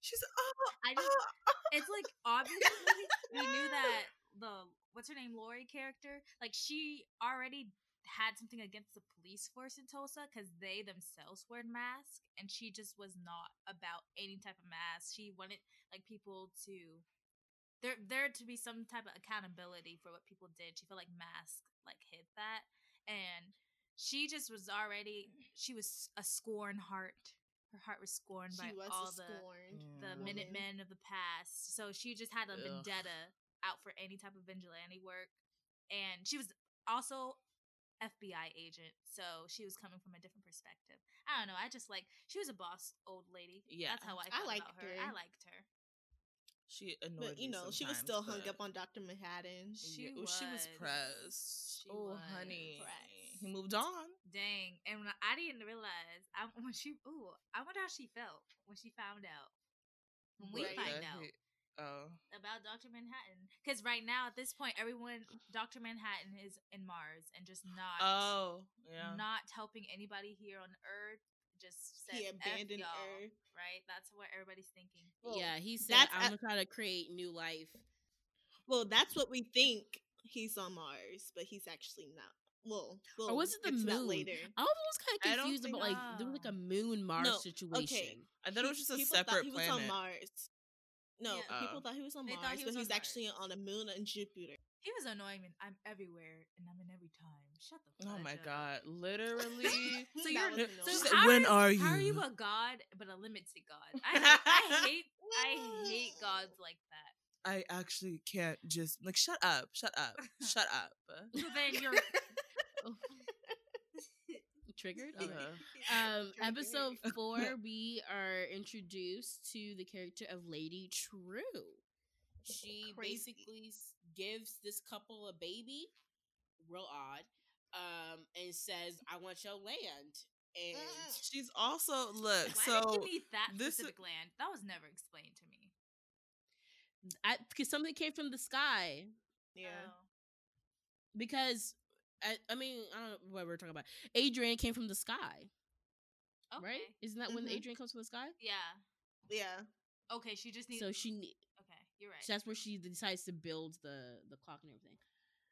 She's like, "Oh, I just, oh, oh, it's like obviously we knew that the what's her name Laurie character like she already had something against the police force in Tulsa because they themselves wear masks and she just was not about any type of mask. She wanted like people to there there to be some type of accountability for what people did. She felt like mask like hid that and she just was already she was a scorn heart. Her heart was scorned by was all the scorned. the woman. Minutemen of the past. So she just had a Ugh. vendetta out for any type of vigilante work. And she was also FBI agent. So she was coming from a different perspective. I don't know. I just like she was a boss old lady. Yeah. That's how I I felt liked about her. her. I liked her. She annoyed But you know, she was still hung up on Doctor Manhattan. She Yeah, well, she was was. pressed. She oh, was honey, pressed. he moved on. Dang. And when I, didn't realize I, when she ooh, I wonder how she felt when she found out. When we Right. find out. Oh, about Dr. Manhattan. Because right now, at this point, everyone, Dr. Manhattan is in Mars and just not, oh, yeah. not helping anybody here on Earth. Just said, he F abandoned y'all, Earth. right? That's what everybody's thinking. Well, yeah, he said, "I'm a- gonna try to create new life." Well, that's what we think he's on Mars, but he's actually not. Well, Or was it the get to that moon? later? I was kind of confused about like there was like a moon Mars No, situation. I thought it was just a people thought separate he planet. was on Mars. No, Yeah. people thought he was on They thought Mars, he but was on he's actually on a moon and Jupiter. He was annoying and I'm everywhere and I'm in every time. Shut the fuck up. Oh my up. god, literally. So you're so how "When are, are How are you you?" a god but a limited god? I hate, I hate I hate gods like that. I actually can't just like shut up, shut up, shut up. So then you're Triggered. Uh, Alright. Um, episode four, we are introduced to the character of Lady Trieu. She Crazy. basically s- gives this couple a baby, real odd, um, and says, "I want your land." And She's also look. Why so did you need that this- specific land? That was never explained to me. I, because something came from the sky. Yeah. Oh. Because I, I mean, I don't know what we're talking about. Adrian came from the sky, Okay. right? Isn't that when Mhm. Adrian comes from the sky? Yeah. Yeah. Okay, she just needs. So she, ne- okay, you're right. so that's where she decides to build the the clock and everything.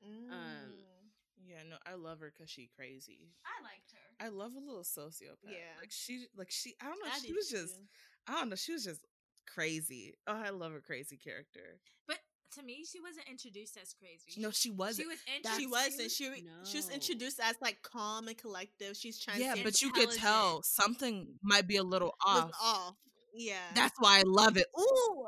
Mm. yeah, no, I love her because she crazy. I liked her. I love a little sociopath. Yeah. like she, like she. I don't know. I she was just. too. I don't know. She was just crazy. Oh, I love her crazy character. But to me, she wasn't introduced as crazy. No, she wasn't. She was She introduced. wasn't. She she was introduced as like calm and collective. She's trying yeah, to but you could tell something might be a little was off. off. Yeah. That's why I love it. Ooh.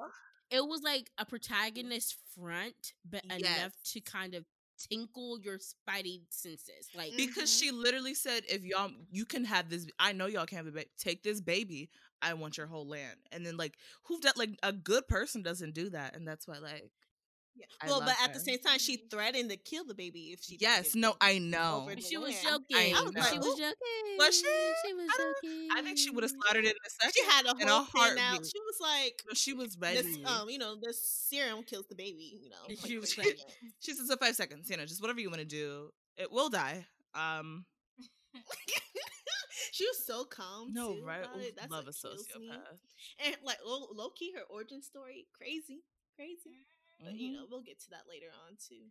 It was like a protagonist front, but enough to kind of tinkle your spidey senses. Like because Mhm. she literally said, "If y'all, you can have this. I know y'all can't have a baby. Take this baby. I want your whole land." And then like, who that like a good person doesn't do that, and that's why like, Yeah. Well, but at the same time, she threatened to kill the baby if she. didn't yes, no, I know. she was land. joking. I was she like, was joking. was she? She was I joking. I think she would have slaughtered it in a second. She had a in a whole thing out. She was like, No, she was this, ready. um, you know, this serum kills the baby. You know, like she was quick like- treatment. she said, "So five seconds, you know, just whatever you want to do. It will die." Um, she was so calm. no, too right? about Oof, it. That's love a what kills me. sociopath. And like low, low key, her origin story crazy, crazy. But you Mhm. know, we'll get to that later on too.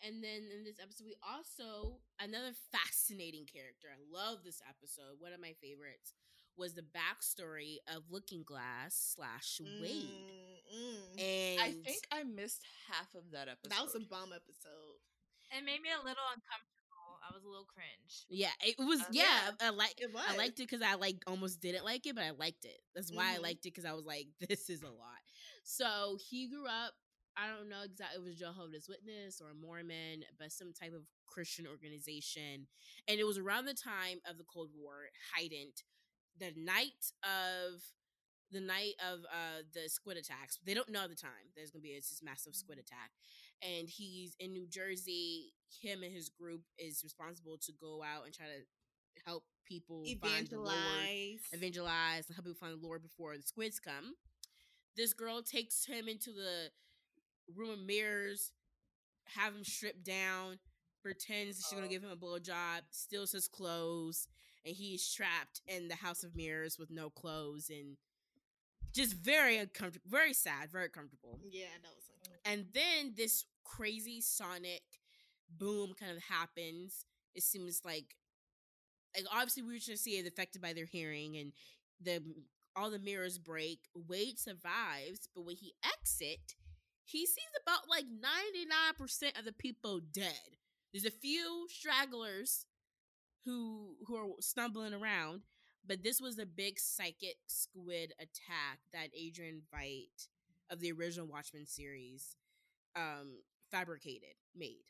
And then in this episode, we also another fascinating character. I love this episode. One of my favorites was the backstory of Looking Glass slash Wade. Mm, mm. And I think I missed half of that episode. that was a bomb episode. It made me a little uncomfortable. I was a little cringe. yeah, it was Uh, yeah. I like It was. I liked it because I like almost didn't like it, but I liked it. That's why I Mhm. liked it because I was like, this is a lot. So he grew up. I don't know exactly. It was Jehovah's Witness or a Mormon, but some type of Christian organization, and it was around the time of the Cold War, heightened. The night of the night of uh the squid attacks. They don't know the time there's gonna be this massive squid attack, and he's in New Jersey. Him and his group is responsible to go out and try to help people find the Lord, Evangelize. evangelize, and help people find the Lord before the squids come. This girl takes him into the room of mirrors, have him stripped down, pretends she's gonna give him a blowjob, steals his clothes, and he's trapped in the house of mirrors with no clothes and just very uncomfortable, very sad, very comfortable. Yeah, that was uncomfortable. And then this crazy sonic boom kind of happens. It seems like, like obviously we were just see it affected by their hearing, and the all the mirrors break. Wade survives, but when he exit, he sees about like ninety nine percent of the people dead. There's a few stragglers who who are stumbling around, but this was a big psychic squid attack that Adrian Veidt of the original Watchmen series um fabricated made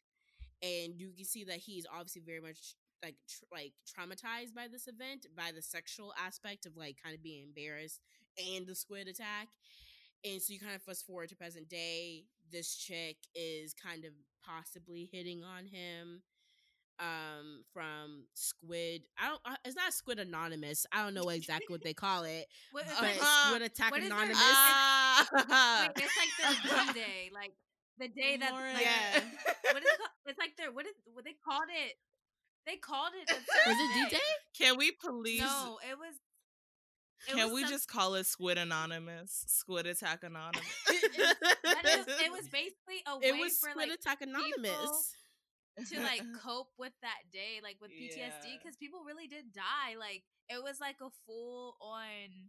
and you can see that he's obviously very much like tr- like traumatized by this event by the sexual aspect of like kind of being embarrassed and the squid attack and so you kind of fast forward to present day this chick is kind of possibly hitting on him um from squid i don't uh, it's not squid anonymous i don't know exactly what they call it What, but like, squid attack what is their- anonymous wait, it's like their D day, like the day that Lauren. like, Yeah. what is it called? it's like their what is what they called it? They called it. was it d-day Can we please? No, it was. It Can was we some- just call it Squid Anonymous? Squid Attack Anonymous. That is, it was basically a it way was for squid like attack anonymous to like cope with that day, like with PTSD, Yeah. because people really did die. Like it was like a full on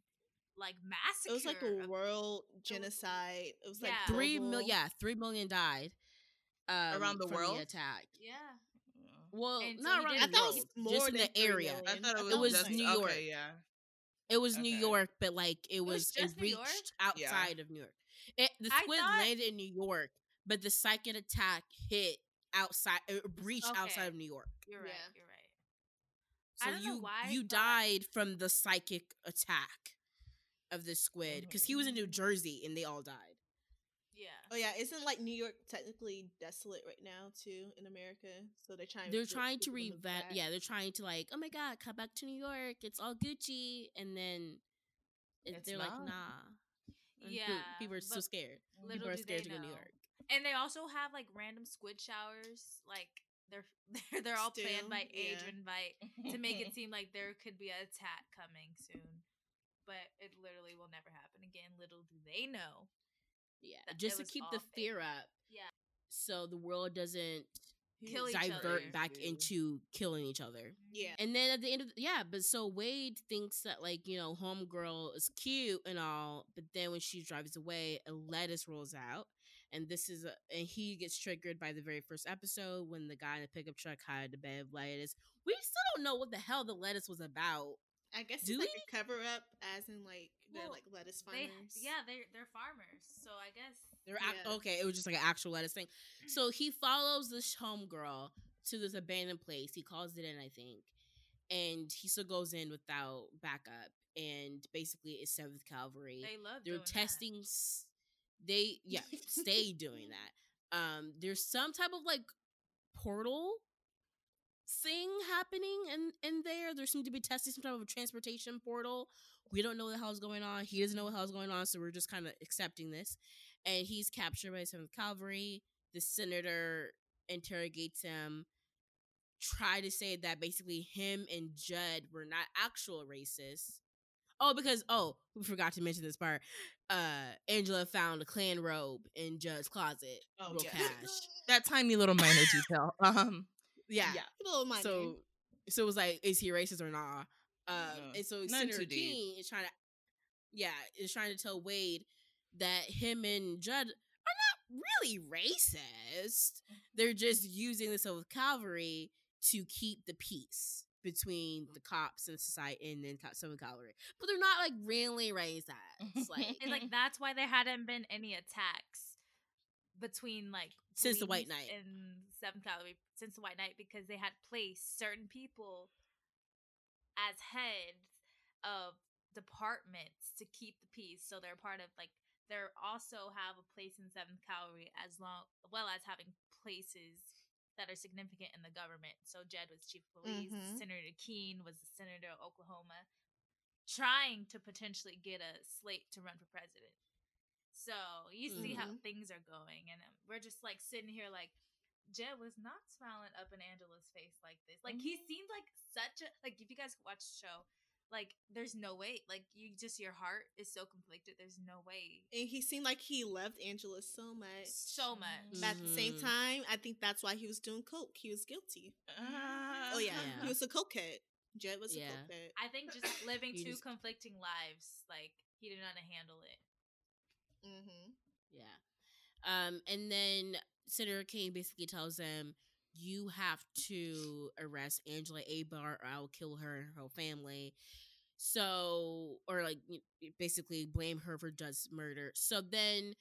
like massacre. It was like a of- world genocide. It was like Yeah. three mil global. yeah three million died um, Around the from world? attack yeah. well And not he around the I thought it world was just more in than the area million. I thought it was, It was just, New okay, York. yeah. It was new york but like it was, was it just New reached York? outside of new york it, the squid thought- landed in new york but the psychic attack hit outside it breached outside of new york You're right. Yeah. You're right. so I don't know you why you died from the psychic attack of the squid because he was in new Mm. jersey and they all died Yeah. Oh yeah, isn't like New York technically desolate right now too in America? So they're trying. they're get trying to revamp yeah they're trying to like oh my god come back to new york it's all gucci and then it- It's they're like nah And Yeah. people are so scared people little are do scared they to go to new know. york And they also have like random squid showers. Like they're they're, they're all Still, planned by yeah. Adrian Veidt to make it seem like there could be an attack coming soon. But it literally will never happen again. Little do they know. Yeah just to keep the fake. fear up Yeah. so the world doesn't Kill divert back into killing each other Yeah. and then at the end of yeah but so wade thinks that like you know homegirl is cute and all but then when she drives away a lettuce rolls out and this is a, and he gets triggered by the very first episode when the guy in the pickup truck had a bed of lettuce we still don't know what the hell the lettuce was about I guess Do it's like we? a cover up, as in like they're Well, like lettuce They, farmers. yeah, they're they're farmers, so I guess They're ac- Yeah. okay. It was just like an actual lettuce thing. So he follows this homegirl to this abandoned place. He calls it in, I think, and he still goes in without backup. And basically, it's Seventh Cavalry. they love. They're doing that. testing. s- They yeah, stay doing that. Um, there's some type of like portal thing happening in in there. There seemed to be testing some type of a transportation portal. We don't know what the hell's going on. He doesn't know what the hell's going on, so we're just kind of accepting this. And he's captured by Seventh Cavalry. The senator interrogates him. Try to say that basically him and Judd were not actual racists. Oh, because oh, we forgot to mention this part. Uh, Angela found a Klan robe in Judd's closet. Oh, yeah. cash. That tiny little minor detail. Um, Yeah. Yeah. A little minor. So, so it was like, is he racist or not? Um, No, and so Senator. King is trying to, yeah, is trying to tell Wade that him and Judd are not really racist. They're just using this of cavalry to keep the peace between the cops and society and then some cavalry, but they're not like really racist. Like And like that's why there hadn't been any attacks between like Since the White Night. and Seventh Cavalry since the White Night because they had placed certain people as heads of departments to keep the peace. So they're part of like they're also have a place in Seventh Cavalry as long well as having places that are significant in the government. So Jed was chief of police, Mhm. Senator Keene was the senator of Oklahoma, trying to potentially get a slate to run for president. So you see how Mhm. things are going, and um, we're just like sitting here like Jed was not smiling up in Angela's face like this. Like he seemed like such a like if you guys watch the show, like there's no way like you just your heart is so conflicted. There's no way. and he seemed like he loved Angela so much. So much. But at the same time, I think that's why he was doing coke. He was guilty. uh, Oh yeah, Yeah. he was a cokehead. Jed was Yeah. a cokehead. I think just living two just- conflicting lives, like he didn't know how to handle it. Mm-hmm. Yeah. Um, and then Senator Kane basically tells them, you have to arrest Angela Abar or I'll kill her and her whole family. So, or like basically blame her for Judd's murder. So then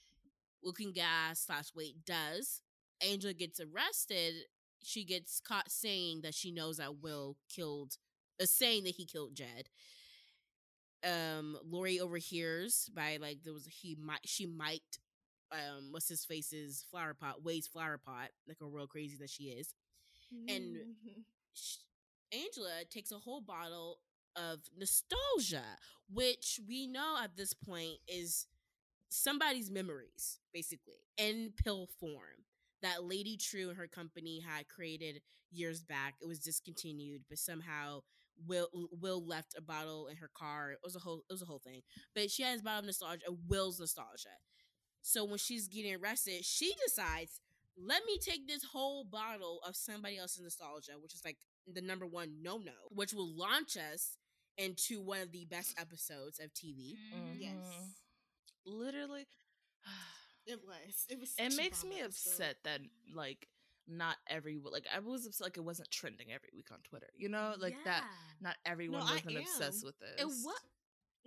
Looking Glass slash Wade does. Angela gets arrested. She gets caught saying that she knows that Will killed, uh, saying that he killed Jed um Laurie overhears by like there was he might she might um what's his face's flower pot Wade's flower pot like a real crazy that she is And- Mhm. sh- Angela takes a whole bottle of nostalgia which we know at this point is somebody's memories basically in pill form that Lady Trieu and her company had created years back it was discontinued but somehow Will Will left a bottle in her car. It was a whole it was a whole thing. But she has a bottle of nostalgia, Will's nostalgia. So when she's getting arrested, she decides, let me take this whole bottle of somebody else's nostalgia, which is like the number one no no, which will launch us into one of the best episodes of TV. Mhm. Yes. Literally, it was. It was. it makes me episode. upset that like not every like I was upset like it wasn't trending every week on Twitter. You know, like that. Not everyone I wasn't obsessed with this. It was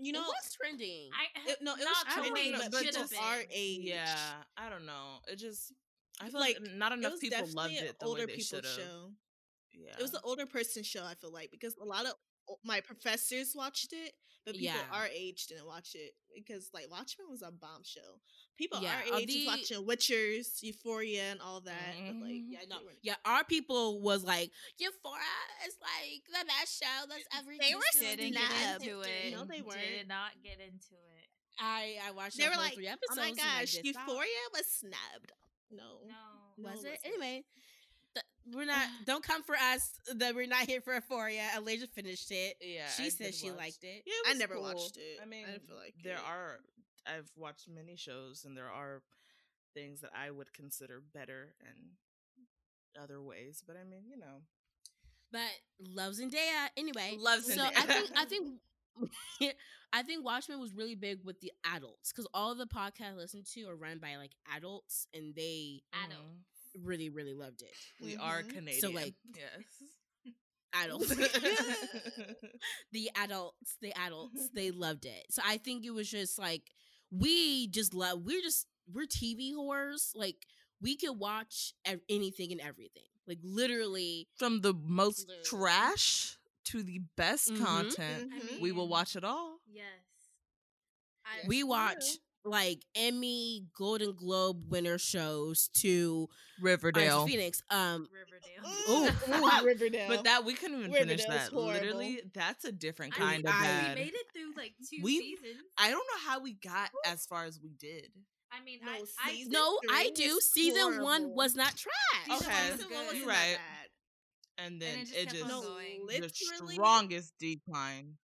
You know, it was trending. I it, no, it was not the trending, but but should people have just our age. Yeah, I don't know. It just I feel Like, like, not enough people loved it the older way they people should have. show. Yeah, It was the older person show. I feel like because a lot of o- my professors watched it, but people Yeah. our age didn't watch it because like Watchmen was a bomb show. People Yeah, our are age was the- watching Witchers, Euphoria, and all that. But like, Mhm. yeah, no, they weren't- yeah, our people was like Euphoria is like the best show that's ever. They were existed didn't get into it. No, they weren't. Did not get into it. I I watched They were like, three oh episodes. Oh my gosh, did stop. Euphoria was snubbed. No, No. No, Was it it? Anyway, th- we're not. don't come for us that we're not here for Euphoria. Elijah finished it. yeah. she I said she watch. liked it. Yeah, It I never cool. watched it. I mean, I feel like there it. are. I've watched many shows, and there are things that I would consider better and other ways. But I mean, you know, But loves and Zendaya anyway. Love So. I think I think I think Watchmen was really big with the adults because all the podcasts I listen to are run by like adults, and they Adult. Really really loved it. we are Mhm. Canadian. like- yes, adults. the adults, the adults, they loved it. So I think it was just like we just love. We're just we're TV whores. Like we could watch ev- anything and everything. Like literally, From the most Literally. trash to the best Mhm. content, Mhm. we will watch it all. Yes. I, we watch will. Like Emmy, Golden Globe winner shows to Riverdale. Orange Phoenix. Um, Riverdale. Ooh, Ooh. ooh, Riverdale. But that we couldn't even finish Riverdale's that. horrible. Literally, that's a different kind mean, of I- bad. We made it through like two We- seasons. I don't know how we got as far as we did. I mean, No, I, I no, I do. was Season one was not trash. Season Okay, you're right. that bad. And then it just it just No, going. the strongest decline.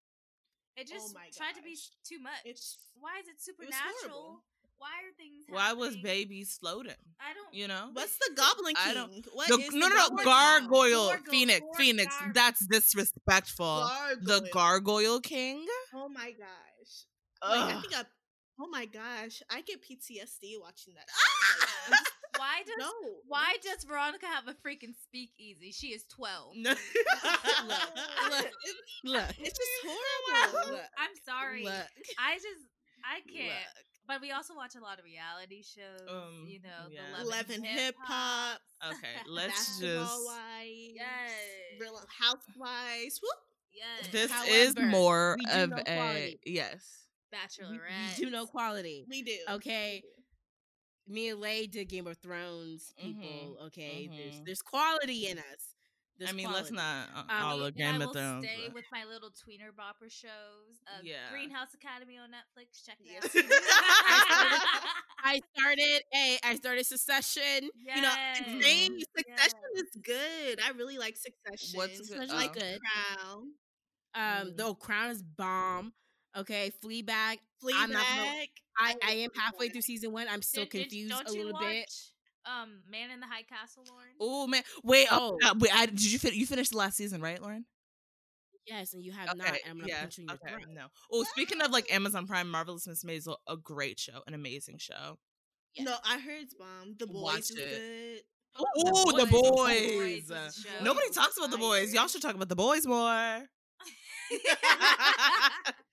It oh just my tried to be too much. It's- Why is it supernatural? horrible. Why are things? Why was baby babies floating? I don't. You know? What's the Goblin King? I don't- What The, is no, the no, no, Goblin gargoyle, Gargoyle, Phoenix, gar- Phoenix. That's disrespectful. The Gargoyle. gargoyle king. Oh my gosh. Like, I think I. Oh my gosh, I get PTSD watching that. Ah! Like, I'm just- Why does no. Why what? does Veronica have a freaking speakeasy? She is twelve. No. Look, look, It's just horrible. Look. I'm sorry. look, I just I can't. look. But we also watch a lot of reality shows. Um, you know, yeah. the Love and hip hop. Okay, let's Basketball just. wives. Yes. Real housewives. Whoop. Yes. This is more of know a quality. yes. We, Bachelorette. we do know quality. We do. Okay. Me and Lay did Game of Thrones. People, okay. There's mhm. there's quality in us. There's I mean, let's not uh, Um, all Me- of Game I of will Thrones. stay but- with my little tweener bopper shows. Uh, Yeah. Greenhouse Academy on Netflix. Check it Yes. out. I started a I started Succession. You know, Yes. and saying Succession Yes. is good. I really like Succession. What's good? Succession's Oh. good. Crown. Um, Mhm. the Crown is bomb. Okay, Fleabag. Fleabag. I'm not gonna- I, I am halfway through season one. I'm still Did- did- confused don't a little bit. Um, Man in the High Castle, Lauren. Oh man, wait, oh, Oh. uh, wait, I, did you fin- you finished the last season, right, Lauren? Yes, and you have not. And I'm not yeah, punching your okay, throat. no. Oh, speaking of like Amazon Prime, Marvelous Miss Maisel, a great show, an amazing show. Yes. No, I heard it's bomb. The boys is it. good. Oh, the Boys. boys! a. Nobody talks about the boys. Y'all should talk about the boys more.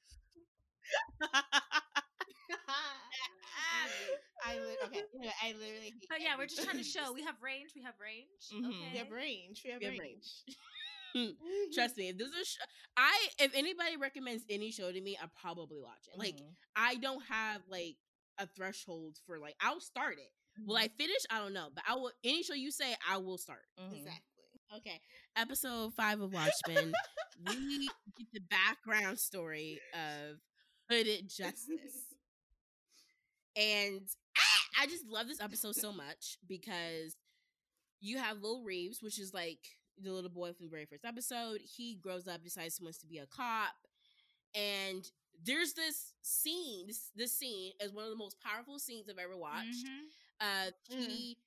I li- okay. I literally. hate But yeah, we're just trying to show we have range. We have range. Mhm. Okay. We have range. We have We have range. range. Trust me, if there's a sh- I if anybody recommends any show to me, I probably watch it. Like Mhm. I don't have like a threshold for like I'll start it. Will Mm-hmm. I finish? I don't know, but I will. Any show you say, I will start. Mhm. Exactly. Okay, episode five of Watchmen. we get the background story of hooded justice, and I, I just love this episode so much because you have Will Reeves, which is like the little boy from the very first episode. He grows up, decides he wants to be a cop, and there's this scene. This this scene is one of the most powerful scenes I've ever watched. Mhm. Uh, Mm. he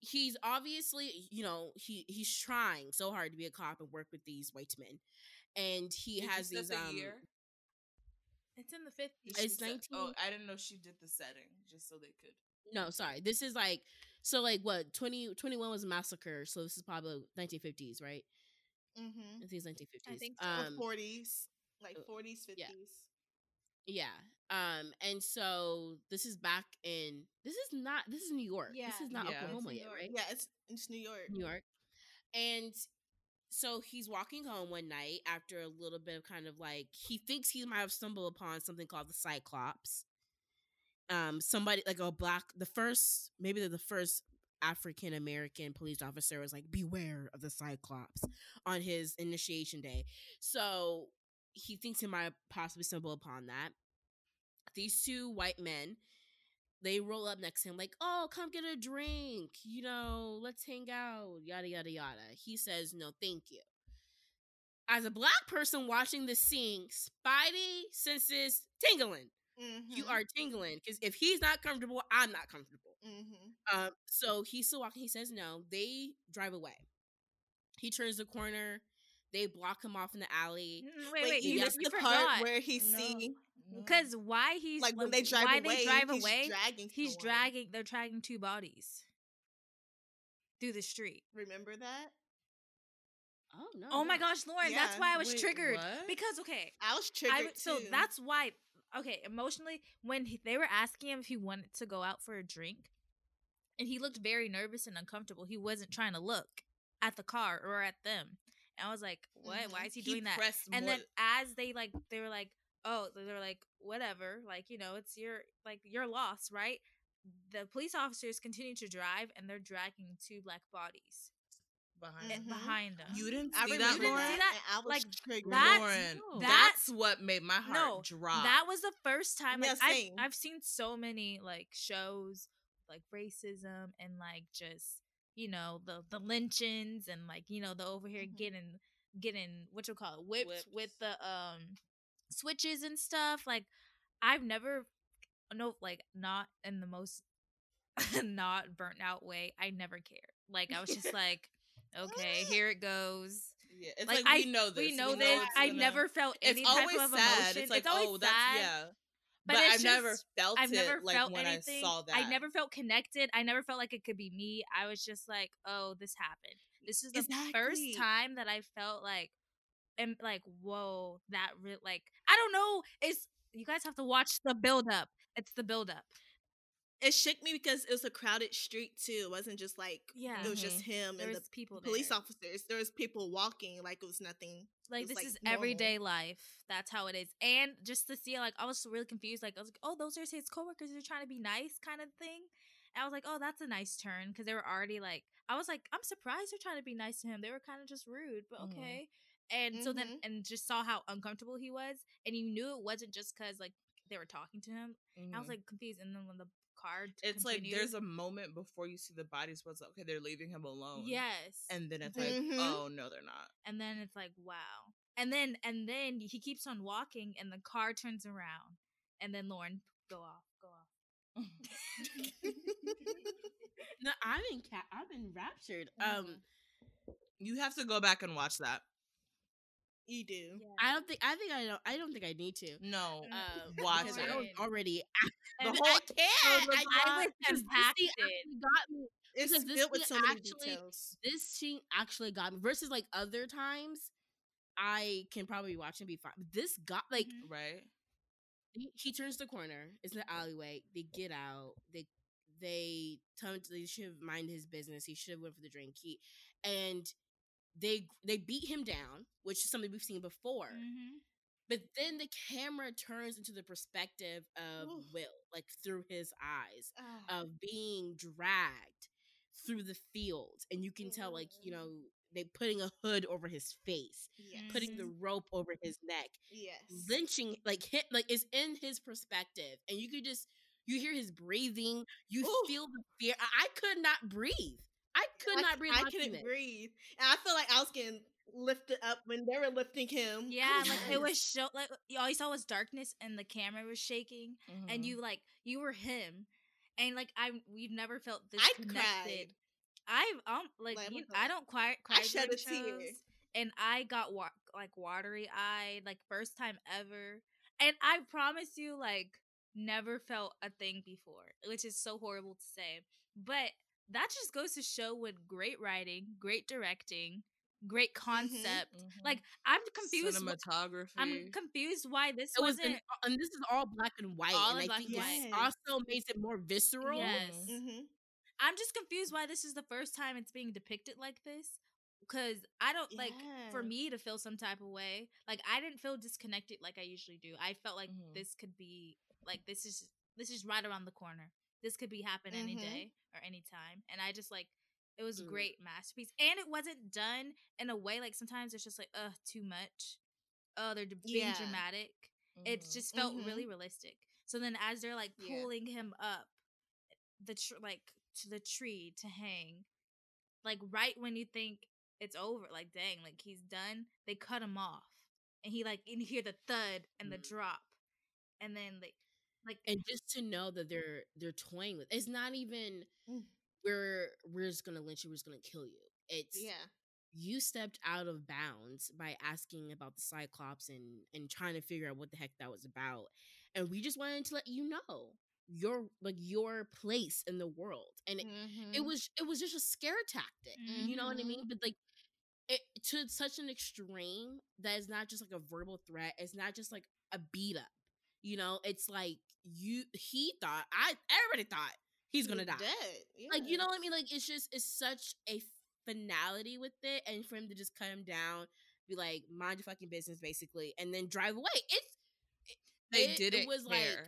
he's obviously you know he he's trying so hard to be a cop and work with these white men, and he has these the um. year? It's in the fifties. It's set- 19 Oh, I didn't know she did the setting just so they could. No, sorry. This is like so like what 20, 21 was a massacre, so this is probably nineteen fifties, right? Mm-hmm. I think it's nineteen fifties. I think so. Um, Forties, like uh, forties, fifties. yeah. Um, and so this is back in this is not this is New York. Yeah, this is not yeah. Oklahoma yet, right? Yeah, it's it's New York. New York. And so he's walking home one night after a little bit of kind of like he thinks he might have stumbled upon something called the Cyclops. Um, somebody like a black the first maybe the, the first African American police officer was like, beware of the Cyclops on his initiation day. So he thinks he might possibly stumble upon that. These two white men they roll up next to him like, "Oh, come get a drink. You know, let's hang out." Yada yada yada. He says, "No, thank you." As a black person watching this scene, Spidey senses tingling. Mm-hmm. You are tingling because if he's not comfortable, I'm not comfortable. Mm-hmm. Um, so he's still walking. He says no. They drive away. He turns the corner. They block him off in the alley. Mm, Wait, Wait, wait, you you, missed the forgot. part where he No, see no. Because why he's like when they drive why away, they drive he's away, dragging. he's someone. dragging. They're dragging two bodies through the street. Remember that? Oh no. Oh my gosh, Lauren, that's why I was wait, triggered what? because okay, I was triggered w- so too. that's why okay emotionally when he, they were asking him if he wanted to go out for a drink and he looked very nervous and uncomfortable he wasn't trying to look at the car or at them and i was like what why Mhm. is he, doing that and more- then as they like they were like oh they were like whatever like you know it's your like your loss right the police officers continue to drive and they're dragging two black bodies behind eh, Mhm. behind them you didn't I see remember that, didn't Lauren? see that? I was Like, triggered. That's- Lauren, no. that's what made my heart no, drop. That was the first time. Like Yeah, I've, same. I've seen so many like shows like racism and like just you know the the lynchings and like you know the over here Mhm. getting getting what you call it whipped with the um switches and stuff. Like I've never no like not in the most not burnt out way. I never cared. Like I was just like, okay, here it goes. yeah, it's like, like, I- we know this. We know we this. it's I gonna- never felt It's any type of sad. emotion. It's like, always oh, sad. that's yeah. But But, I've never felt I've it never like felt when anything. I saw that. I never felt connected. I never felt like it could be me. I was just like, oh, this happened. This is the Exactly. first time that I felt like, and like, whoa, that real like, I don't know. It's you guys have to watch the build up. It's the build up. it shook me because it was a crowded street too. It wasn't just like Yeah. it was just him There and the people police there. officers. There was people walking like it was nothing. Like was, this like, is normal. everyday life. That's how it is. And just to see, like, I was really confused. Like, I was like, oh, those are his coworkers. They're trying to be nice, kind of thing. And I was like, oh, that's a nice turn because they were already like, I was like, I'm surprised they're trying to be nice to him. They were kind of just rude, but Mhm. okay. And so then, Mhm. and just saw how uncomfortable he was, and you knew it wasn't just because like they were talking to him. I was Mhm. like confused. And then when the car, it's like there's a moment before you see the bodies where it's like, okay, they're leaving him alone. yes, And then it's like, Mhm. oh no, they're not. and then it's like wow and then and then he keeps on walking and the car turns around and then lauren go off go off No, I've been ca- I've been raptured. Mhm. Um, You have to go back and watch that. You do. I don't think I think I don't I don't think I need to. No. Uh, Watch it. I was already. The I whole, I can't. was- I, I was because this scene impacted. actually got me. It's Because this filled with so many actually- details. This scene actually got me. Versus like other times, I can probably watch and be fine. This got like Mhm. Right? he, he turns the corner. It's in the alleyway. They get out. They they tell him to- they should have minded his business. He should have went for the drink. He and they they beat him down, which is something we've seen before. Mhm. But then the camera turns into the perspective of Oof. Will, like through his eyes, Ah. of being dragged through the fields, and you can tell, like you Mm. know, they putting a hood over his face, yes. putting the rope over his neck, yes. lynching like hit like is in his perspective and you could just you hear his breathing you Ooh. feel the fear I, I could not breathe i could I, not breathe I couldn't breathe, and I feel like I was getting lifted up when they were lifting him. Yeah like it was show like all you saw was darkness and the camera was shaking Mm-hmm. and you like you were him and like i we've never felt this I connected cried. i've um like Like, you, i don't cry cry I shed a tear. and i got wa- like watery eyed like first time ever and i promise you like never felt a thing before which is so horrible to say but that just goes to show with great writing great directing great concept like i'm confused Mm-hmm. Cinematography. i'm confused why this it was wasn't in, and this is all black and white All and black think and white. also makes it more visceral Yes. Mhm. I'm just confused why this is the first time it's being depicted like this. Cause I don't like for me to feel some type of way. Like I didn't feel disconnected like I usually do. I felt like Mhm. this could be like this is this is right around the corner. This could be happen any Mhm. day or any time. And I just like it was Mm. great masterpiece. And it wasn't done in a way like sometimes it's just like, uh, too much. Oh, they're being Yeah. dramatic. It Mhm. just felt Mhm. really realistic. So then as they're like Yeah. pulling him up the tr- like to the tree to hang, like right when you think it's over, like dang, like he's done, they cut him off. And he like and you hear the thud and the Mm. drop. And then like like and just to know that they're they're toying with it's not even Mm. we're we're just gonna lynch you we're just gonna kill you it's Yeah. you stepped out of bounds by asking about the cyclops and and trying to figure out what the heck that was about and we just wanted to let you know your like your place in the world and it, it Mhm. was it was just a scare tactic you know what i Mhm. mean but like it to such an extreme that it's not just like a verbal threat. It's not just like a beat up. You know, it's like you he thought I everybody thought he's gonna die. Dead. Like you know what I mean? Like it's just it's such a finality with it, and for him to just cut him down, be like mind your fucking business, basically, and then drive away. It's it, They it- didn't It was care. like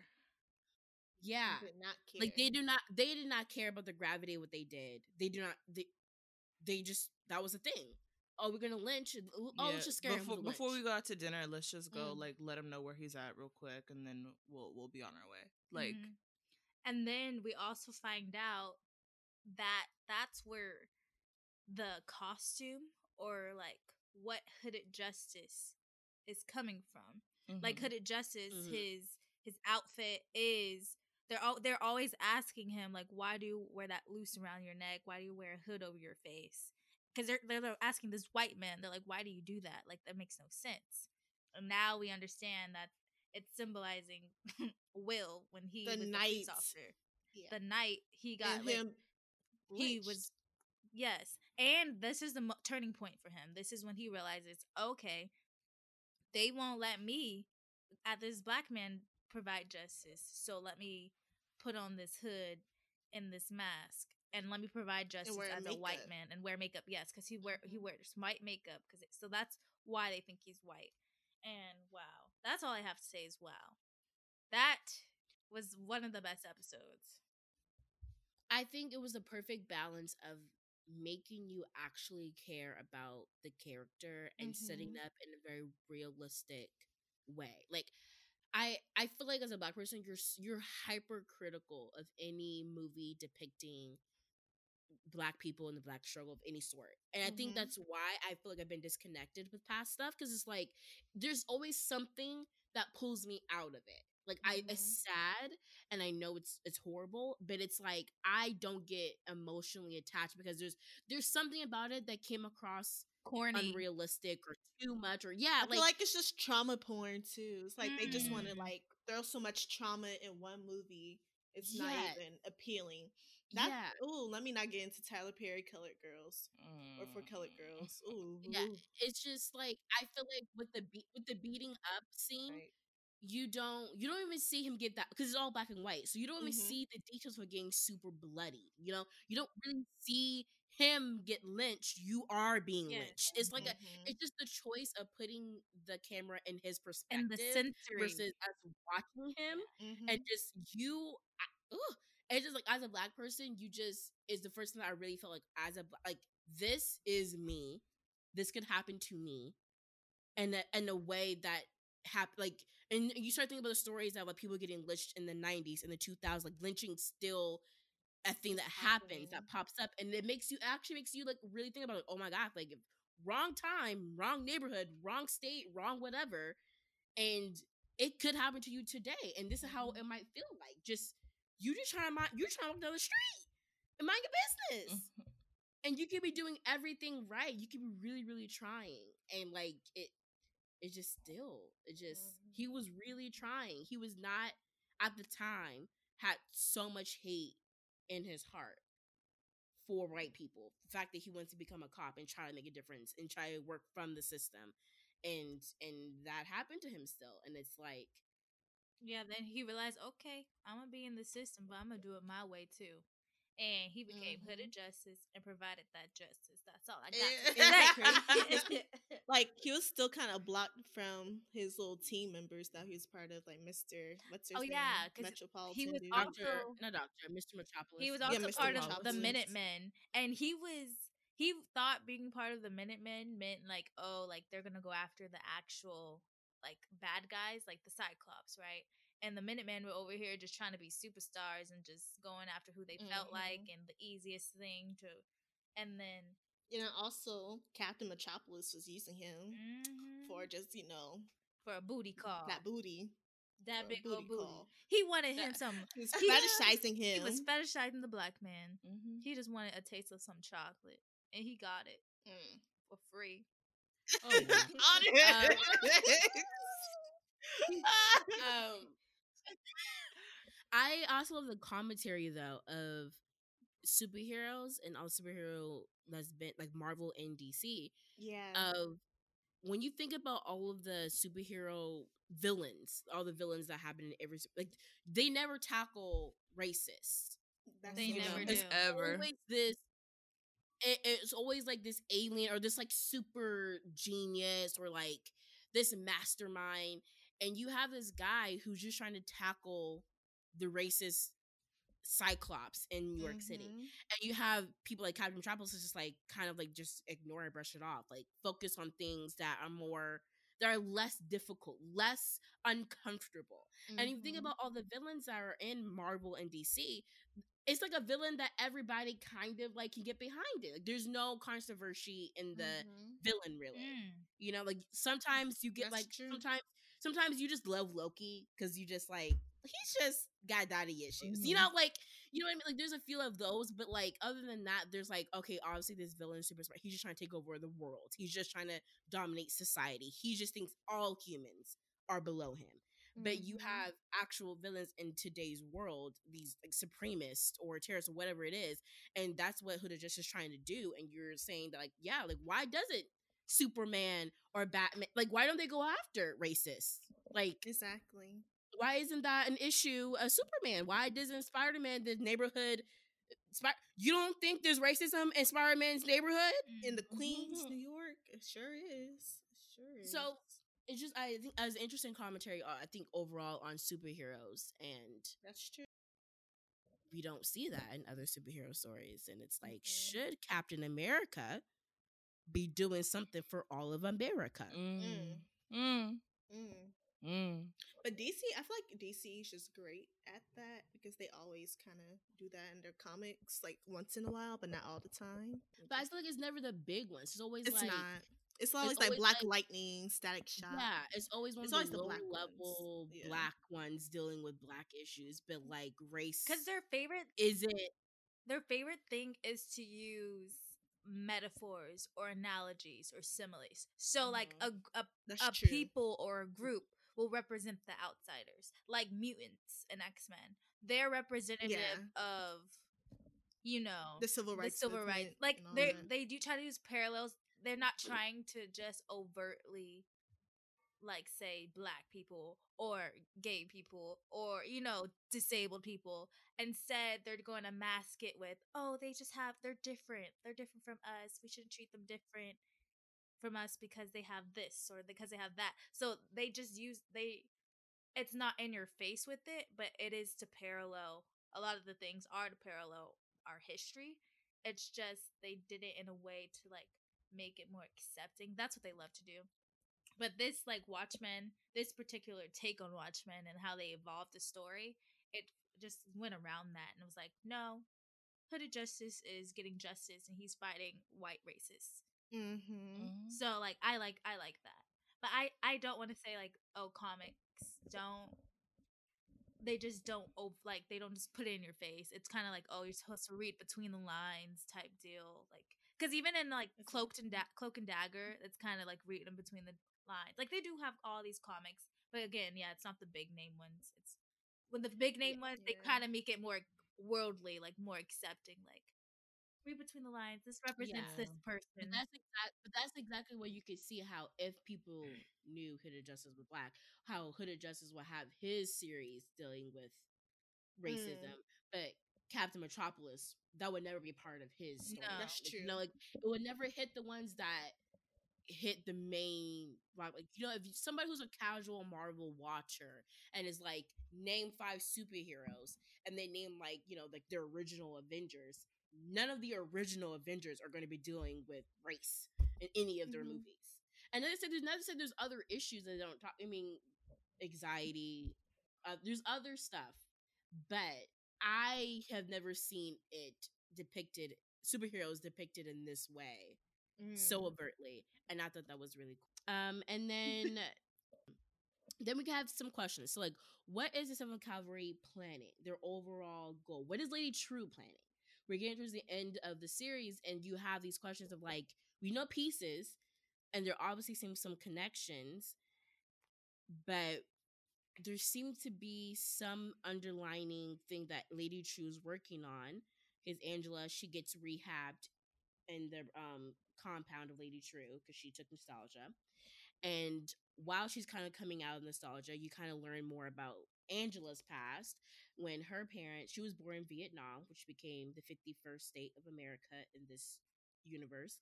yeah, Did not care. like they do not they did not care about the gravity of what they did. They do not they they just that was the thing. Oh, we're gonna lynch. Oh, Yeah, let's just scare him. before, a before we go out to dinner, let's just go Mm. like let him know where he's at real quick, and then we'll we'll be on our way. Like Mhm. and then we also find out that that's where the costume or like what hooded justice is coming from like mhm. hooded justice Mhm. his his outfit is they're all they're always asking him like why do you wear that loose around your neck why do you wear a hood over your face because they're, they're asking this white man they're like why do you do that? Like that makes no sense. And now we understand that it's symbolizing will when he The was the night. officer. Yeah. the night he got And like, him he lynched. was yes. And this is the mo- turning point for him. This is when he realizes okay they won't let me at this black man provide justice. So let me put on this hood and this mask and let me provide justice as a white man and wear makeup yes because he wear he Mhm. wears white makeup because so that's why they think he's white and wow that's all i have to say is wow that was one of the best episodes I think it was the perfect balance of making you actually care about the character and setting Mhm. up in a very realistic way. Like I I feel like as a black person you're you're hypercritical of any movie depicting black people in the black struggle of any sort. And I think Mhm. that's why I feel like I've been disconnected with past stuff cuz it's like there's always something that pulls me out of it. Like I Mhm. it's sad and I know it's it's horrible, but it's like I don't get emotionally attached because there's there's something about it that came across corny unrealistic or too much or yeah, I feel like it's just trauma porn too. It's like they just want to Mm. like throw so much trauma in one movie. It's Yeah. not even appealing. That, yeah. Ooh, let me not get into Tyler Perry colored girls or for colored Mm. girls. Ooh, Yeah. ooh, It's just like I feel like with the be- with the beating up scene, right. you don't you don't even see him get that because it's all black and white so you don't even Mhm. see the details for getting super bloody you know you don't really see him get lynched you are being lynched it's like a Mhm. it's just the choice of putting the camera in his and perspective the sensory versus us watching him Mhm. and just you I, ugh, it's just like as a black person you just is the first thing that i really felt like as a like this is me this could happen to me and a, in a way that hap- like and you start thinking about the stories of like people getting lynched in the 90s and the 2000s like lynching still a thing that happens that pops up and it makes you actually makes you like really think about oh my god like wrong time wrong neighborhood wrong state wrong whatever and it could happen to you today and this is how it mm-hmm. might feel like just you just trying to mind you're trying to walk down the street and mind your business. Mhm. and you could be doing everything right. You could be really really trying. And like it it just still it just he was really trying. He was not at the time had so much hate in his heart for white people. The fact that he wants to become a cop and try to make a difference and try to work from the system. And and that happened to him still. And it's like Yeah, then he realized, okay, I'm gonna be in the system, but I'm gonna do it my way too. And he became Mhm. hooded justice and provided that justice. That's all I got. Yeah. to say. Exactly. like he was still kind of blocked from his little team members that he was part of, like Mister. What's his Oh, name? yeah, 'cause Metropolitan. He was dude. also- doctor not doctor mr metropolis he was also Mr. part of the Minutemen, and he was he thought being part of the Minutemen meant like, oh, like they're gonna go after the actual like bad guys, like the Cyclops, right? And the Minutemen were over here just trying to be superstars and just going after who they felt like Mhm. and the easiest thing to, and then you know, also Captain Metropolis was using him mhm, for just you know for a booty call, that booty. that big old booty booty. call. He wanted him some. He was fetishizing him. He was fetishizing the black man. Mhm. He just wanted a taste of some chocolate, and he got it Mm. for free. Oh, wow. um I also love the commentary though of superheroes and all superhero that's been like Marvel and DC Yeah. of when you think about all of the superhero villains, all the villains that happen in every like they never tackle racist. That's they you never know, do. It's ever. Always this it, it's always like this alien or this like super genius or like this mastermind and you have this guy who's just trying to tackle the racist cyclops in New York City Mhm. and you have people like Captain Metropolis is just like kind of like just ignore it, brush it off, like focus on things that are more that are less difficult, less uncomfortable. And you think Mhm. about all the villains that are in Marvel and DC, it's like a villain that everybody kind of like can get behind it. Like there's no controversy in the Mhm. villain really. Mm. You know, like sometimes you get That's like true. sometimes sometimes you just love Loki because you just like he's just got daddy issues. You Mhm. know, like you know what I mean? Like there's a few of those, but like other than that, there's like, okay, obviously this villain is super smart. He's just trying to take over the world. He's just trying to dominate society. He just thinks all humans are below him. But you Mhm. have actual villains in today's world, these like supremacists or terrorists or whatever it is, and that's what Hooded Justice is trying to do. And you're saying that, like, yeah, like why doesn't Superman or Batman like why don't they go after racists? Like, exactly. why isn't that an issue of Superman? Why doesn't Spider Man the neighborhood? Uh, Spy- you don't think there's racism in Spider Man's neighborhood? Mm-hmm. In the. Queens, mm-hmm. New York, it sure is. It sure is. So it's just I think as interesting commentary. Uh, I think overall on superheroes, and that's true. we don't see that in other superhero stories. And it's like, Mhm. should Captain America be doing something for all of America? Mm. Mm. Mm. Mm. But DC, I feel like DC is just great at that because they always kind of do that in their comics, like once in a while, but not all the time. But I feel like it's never the big ones. It's always It's like not. It's always like always Black like- Lightning, Static Shock. Yeah, it's always one It's of always the the low black ones, level yeah. black ones dealing with black issues, but like race Because their favorite is it their favorite thing is to use metaphors or analogies or similes. So like mm-hmm. a a, a people or a group will represent the outsiders, like mutants and X Men. They're representative of you know the civil the rights, civil rights. Like they they do try to use parallels. They're not trying to just overtly like say black people or gay people or you know disabled people. Instead they're going to mask it with oh they just have they're different. They're different from us. We shouldn't treat them different from us because they have this or because they have that. So they just use they it's not in your face with it but it is to parallel a lot of the things are to parallel our history. It's just they did it in a way to like make it more accepting that's what they love to do but this like Watchmen, this particular take on Watchmen and how they evolved the story, it just went around that and it was like, no, Hooded Justice is getting justice and he's fighting white racists. Mhm. Mm. So like I like I like that. But I I don't want to say like oh comics don't they just don't oh, like they don't just put it in your face. It's kind of like oh you're supposed to read between the lines type deal like cuz even in like Cloaked and da- Cloak and Dagger it's kind of like reading between the lines. Like they do have all these comics, but again, yeah, it's not the big name ones. It's when the big name ones they kind of make it more worldly, like more accepting like read between the lines. This represents this person. But that's exact. But that's exactly where you could see how if people mm. knew Hooded Justice was black, how Hooded Justice would have his series dealing with racism, mm. but Captain Metropolis that would never be part of his story. No. That's Like, true. You know, like it would never hit the ones that hit the main like like, you know if somebody who's a casual marvel watcher and is like name five superheroes and they name like you know like their original avengers none of the original avengers are going to be dealing with race in any of their Mhm. movies and then they said there's not say there's other issues that they don't talk i mean anxiety uh, there's other stuff but i have never seen it depicted superheroes depicted in this way so Mm. overtly and i thought that was really cool. Um and then then we have some questions. So like what is the seventh cavalry planning their overall goal? What is Lady Trieu planning? We're getting towards the end of the series and you have these questions of like we know pieces and there obviously seems some connections but there seemed to be some underlining thing that Lady Trieu's working on his Angela, she gets rehabbed in the um compound of Lady Trieu because she took nostalgia. And while she's kind of coming out of nostalgia, you kind of learn more about Angela's past when her parents, she was born in Vietnam, which became the 51st state of America in this universe.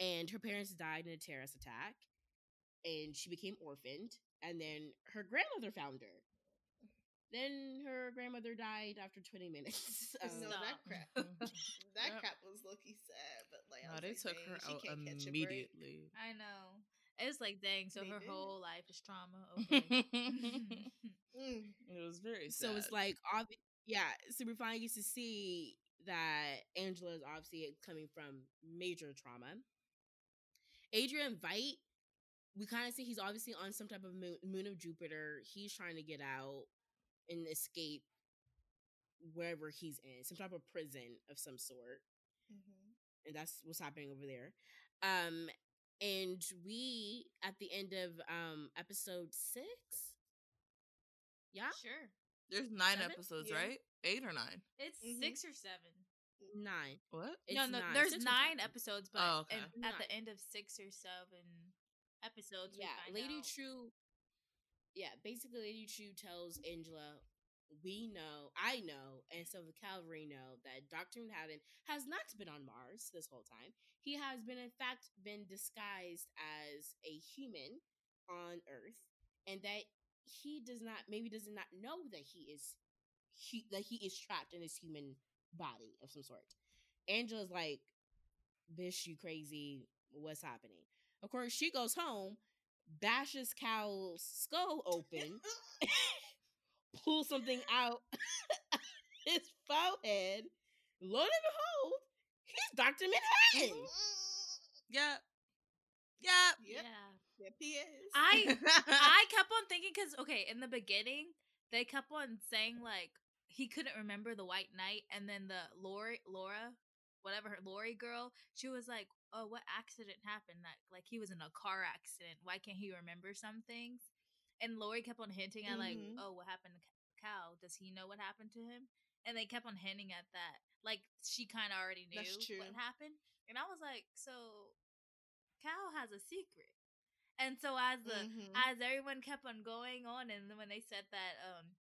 And her parents died in a terrorist attack and she became orphaned. And then her grandmother found her. Then her grandmother died after 20 minutes. no, that Stop. crap. that Yep. crap was low key sad, but like, I No, was they like, took dang, her she out can't catch a immediately. I know. It's like dang, so They her did. whole life is trauma. Okay. Mm. it was very sad. So it's like, obvi- yeah. So we finally get to see that Angela is obviously coming from major trauma. Adrian Veidt, we kind of see he's obviously on some type of moon, moon of Jupiter. He's trying to get out and escape wherever he's in, some type of prison of some sort. Mhm. and that's what's happening over there. Um, and we at the end of um episode six, yeah, sure. there's nine Seven? episodes, Yeah. right? Eight or nine? It's Mhm. six or seven. nine. What? It's no, no, nine, there's six nine episodes, but Oh, okay. in- at Nine. the end of six or seven episodes, Yeah, Lady out- Trieu. Yeah, basically, Lady Trieu tells Angela, "We know, I know, and so the Cavalry know that Doctor Manhattan has not been on Mars this whole time. He has been, in fact, been disguised as a human on Earth, and that he does not, maybe does not know that he is, he that he is trapped in this human body of some sort." Angela's like, "Bish, you crazy? What's happening?" Of course, she goes home, bashes Cal's skull open, pulls something out his forehead. Lo and behold, he's Doctor Manhattan. Yeah. Yeah. Yep. Yeah. Yep, he is. I I kept on thinking because okay, in the beginning they kept on saying like he couldn't remember the White Night, and then the Laurie Laura, whatever her Laurie girl, she was like, "Oh, what accident happened? That like he was in a car accident. Why can't he remember some things?" And Laurie kept on hinting at like, Mhm. "Oh, what happened to Ca- Cal? Does he know what happened to him?" And they kept on hinting at that, like she kind of already knew what happened. And I was like, "So Cal has a secret." And so as the Mhm. as everyone kept on going on, and then when they said that um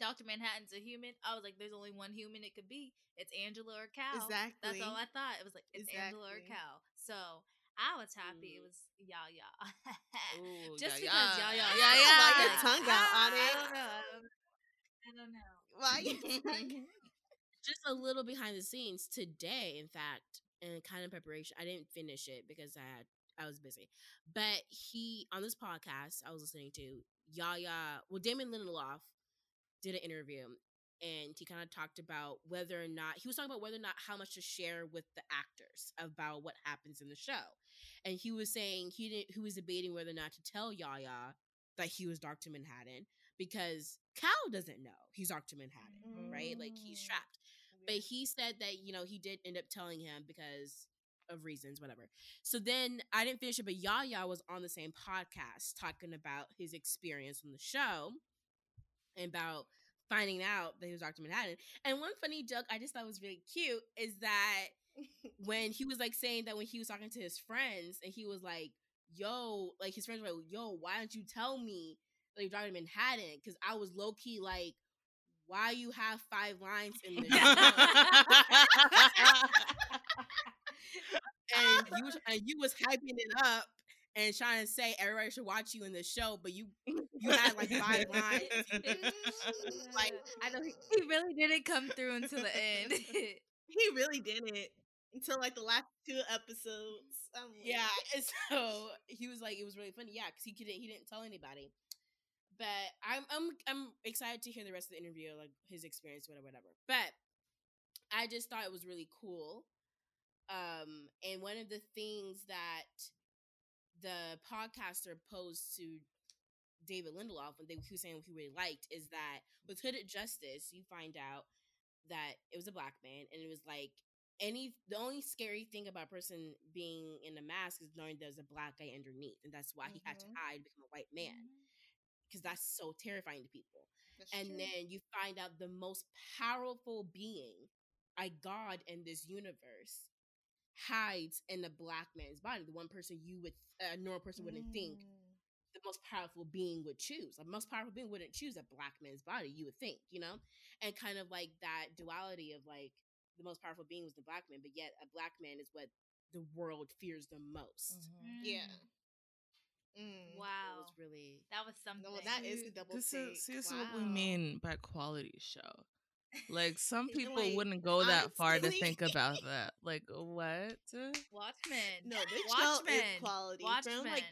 Doctor Manhattan's a human, I was like, "There's only one human it could be. It's Angela or Cal." Exactly. That's all I thought. It was like it's Angela or Cal. So I was happy. It Mm. was Yahya. Ooh, Just yeah, because yeah. Yahya. Yeah, is yeah. like, Why your tongue out on I don't know. I don't, know. Why Just a little behind the scenes today, in fact, and kind of preparation. I didn't finish it because I had I was busy. But he on this podcast I was listening to Yahya. Well, Damon Lindelof did an interview, and he kind of talked about whether or not he was talking about whether or not how much to share with the actors about what happens in the show, and he was saying he didn't. He was debating whether or not to tell Yahya that he was Doctor Manhattan because Cal doesn't know he's Doctor Manhattan, right? Like he's Mm. trapped. But he said that you know he did end up telling him because of reasons, whatever. So then I didn't finish it, but Yahya was on the same podcast talking about his experience on the show about finding out that he was Dr. Manhattan. And one funny joke I just thought was really cute is that when he was like saying that when he was talking to his friends and he was like, yo, like his friends were like, yo, why don't you tell me that you're Dr. Manhattan? Because I was low key like, why you have five lines in the show? and you and you was hyping it up and trying to say everybody should watch you in the show, but you you had like five lines. like I know he, He really didn't come through until the end. he really didn't until like the last two episodes. I'm yeah, and so he was like it was really funny, yeah, because he couldn't he didn't tell anybody. But I'm I'm I'm excited to hear the rest of the interview, like his experience, whatever, whatever. But I just thought it was really cool. Um, and one of the things that the podcaster posed to David Lindelof when they he was saying he really liked is that with Hooded Justice, you find out that it was a black man, and it was like any the only scary thing about a person being in a mask is knowing there's a black guy underneath, and that's why he had to Mhm. hide and become a white man because that's so terrifying to people. That's and true. then you find out the most powerful being a god in this universe hides in a black man's body, the one person you would a normal person wouldn't think Mm. the most powerful being would choose. A most powerful being wouldn't choose a black man's body, you would think, you know? And kind of like that duality of like the most powerful being was the black man, but yet a black man is what the world fears the most. Mhm. Yeah. Mm. Mm. It Wow. was really That was something. No, that is the See, double this take. is see, this is what we mean by quality show. Like some people like, wouldn't go that far to think about that. Like what? Watchmen. No, this Watchmen. quality. Watchmen. From like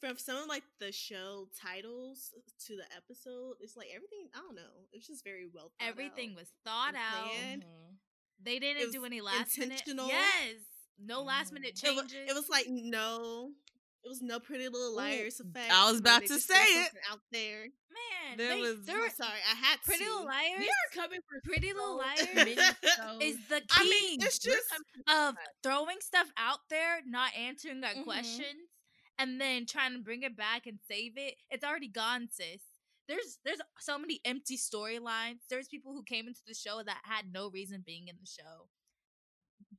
from some of like the show titles to the episode, it's like everything. I don't know. It's just very well. Thought Everything out. was thought out. Mhm. They didn't do any last minute. Yes. No last minute Mhm. It wa- changes. It was, like no. It was no Pretty Little Liars effect. I was about to say it. out there. man. There they, was- there were sorry, I had Pretty to. Little Liars. we are coming for Pretty Little Liars is the I mean, it's just of throwing stuff out there, not answering our Mhm. questions, and then trying to bring it back and save it. It's already gone, sis. There's there's so many empty storylines. There's people who came into the show that had no reason being in the show.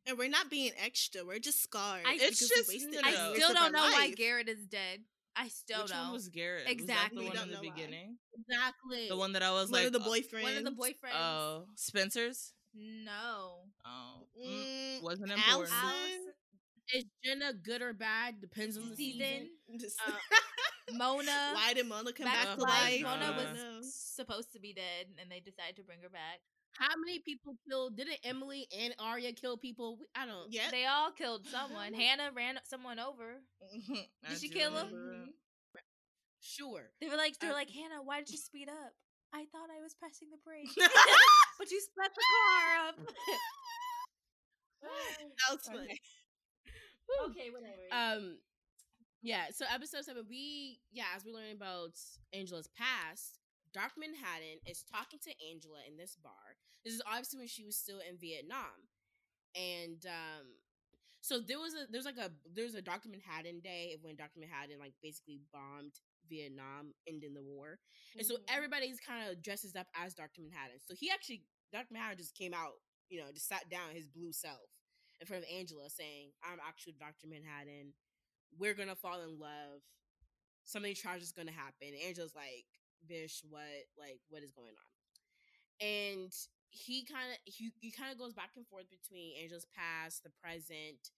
And we're not being extra. We're just scarred. I- It's just- wasted no, I still don't our know why. Garrett is dead. I still Which don't. one was Garrett? Exactly. Was We that the one in the know why. beginning? exactly The one that I was One like, of the uh, one of the boyfriends. Oh, Spencer's. no. Oh, mm, Mm, wasn't important. Alison, is Jenna good or bad? Depends on the season. season. Uh, Mona. Why did Mona come back back, to to life. life? Mona Uh, was don't supposed to be dead, and they decided to bring her back. How many people killed? Didn't Emily and Aria kill people? I don't. Yeah. They all killed someone. Hannah ran someone over. Did she kill him? remember that. Sure. They were like, they were Uh, like, Hannah, why did you speed up? I thought I was pressing the brake, but you sped the car up. that was funny. Okay. okay, whatever. Um, yeah. So episode seven, we yeah, as we're learning about Angela's past, Doctor Manhattan is talking to Angela in this bar. This is obviously when she was still in Vietnam, and um, so there was a there's like a there's a Doctor Manhattan day of when Doctor Manhattan like basically bombed Vietnam, ending the war, and so Mhm. everybody's kind of dresses up as Doctor Manhattan. So he actually Doctor Manhattan just came out, you know, just sat down his blue self in front of Angela, saying, "I'm actually Doctor Manhattan. We're gonna fall in love. Something tragic is gonna happen." Angela's like, "Bish, what? Like, what is going on?" And he kind of he, he kind of goes back and forth between angel's past, the present.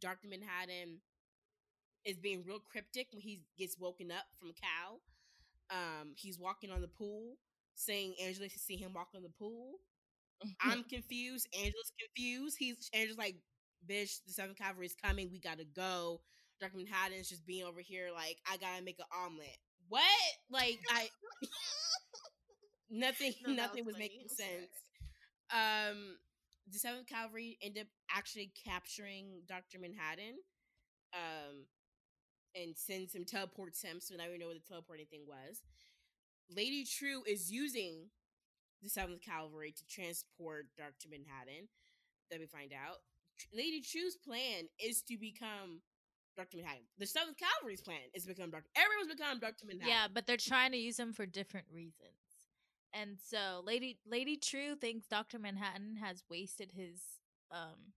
Doctor Manhattan is being real cryptic when he gets woken up from Cal. Um, he's walking on the pool, saying Angela should see him walk on the pool. I'm confused. Angela's confused. He's Angela's like, bitch, the Seventh Cavalry is coming. We gotta go. Doctor Manhattan's just being over here like, I gotta make an omelet. What? Like I nothing No, nothing was was, making sense. Um the Seventh Cavalry ended up actually capturing Doctor Manhattan. Um and sends him teleports him, so now we know what the teleporting thing was. Lady Trieu is using the Seventh Cavalry to transport Doctor Manhattan. That we find out. Lady Trieu's plan is to become Doctor Manhattan. The Seventh Cavalry's plan is to become Doctor. Everyone's become Doctor Manhattan. yeah, but they're trying to use him for different reasons. And so Lady Lady Trieu thinks Dr. Manhattan has wasted his um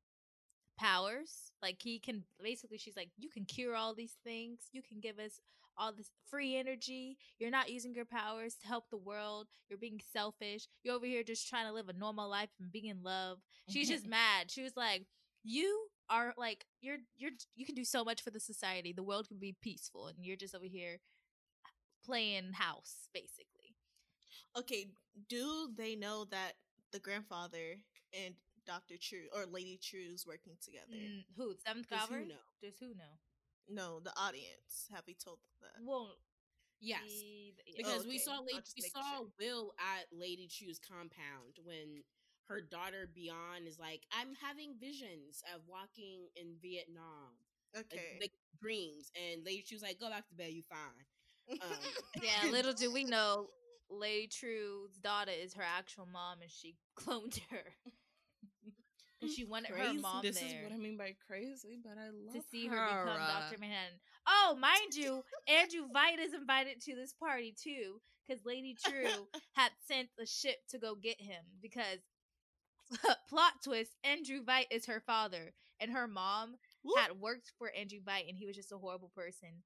powers. Like he can basically she's like, You can cure all these things, you can give us all this free energy. You're not using your powers to help the world. You're being selfish. You're over here just trying to live a normal life and be in love. She's just mad. She was like, You are like you're you're you can do so much for the society. The world can be peaceful and you're just over here playing house, basically. Okay, do they know that the grandfather and Doctor Trieu or Lady Trieu's working together? Mm, who? Seventh Does who Cavalry? know? Does who know? No, the audience. Have we told them that? Well, Yes. the- the- Because Oh, we saw Lady, we saw sure. Will at Lady Trieu's compound when her daughter Bian is like, I'm having visions of walking in Vietnam, Okay. like dreams, and Lady Trieu's like, go back to bed, you fine. Um, yeah, little do we know, Lady Trieu's daughter is her actual mom, and she cloned her. and she wanted her Crazy. mom this there is what I mean by crazy, but I love to see her, her become uh, Dr. Manhattan. Oh, mind you, Andrew Veidt is invited to this party too, because Lady Trieu had sent a ship to go get him because plot twist: Andrew Veidt is her father, and her mom Whoop. had worked for Andrew Veidt, and he was just a horrible person.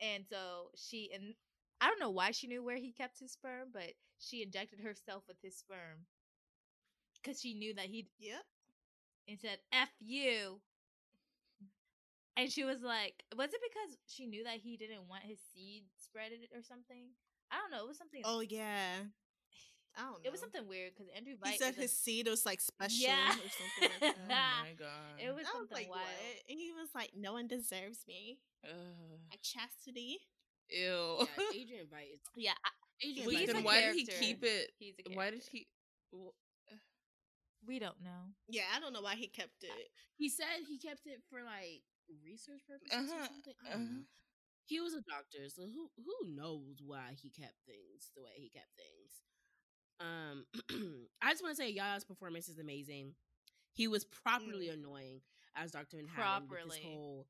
And so she and I don't know why she knew where he kept his sperm, but she injected herself with his sperm because she knew that he Yep. and said "f you." And she was like, "Was it because she knew that he didn't want his seed spreaded or something?" I don't know. It was something. Oh yeah. I don't know. it was something weird because Andrew Veidt. He said is a- his seed was like special Yeah. or something like Oh my god. It was I was something like, wild. what? And he was like, no one deserves me. Ugh. Like chastity. Ew. Yeah, Adrian Veidt is Yeah, I- Adrian Wait, He's a then is- why did he character. keep it? he's a Why did character. he? well, We don't know. Yeah, I don't know why he kept it. He said he kept it for like research purposes or Uh-huh, something. I don't uh-huh. know. He was a doctor, so who who knows why he kept things the way he kept things. Um, I just want to say Yahya's performance is amazing. He was properly annoying as Doctor Manhattan. With Properly. this whole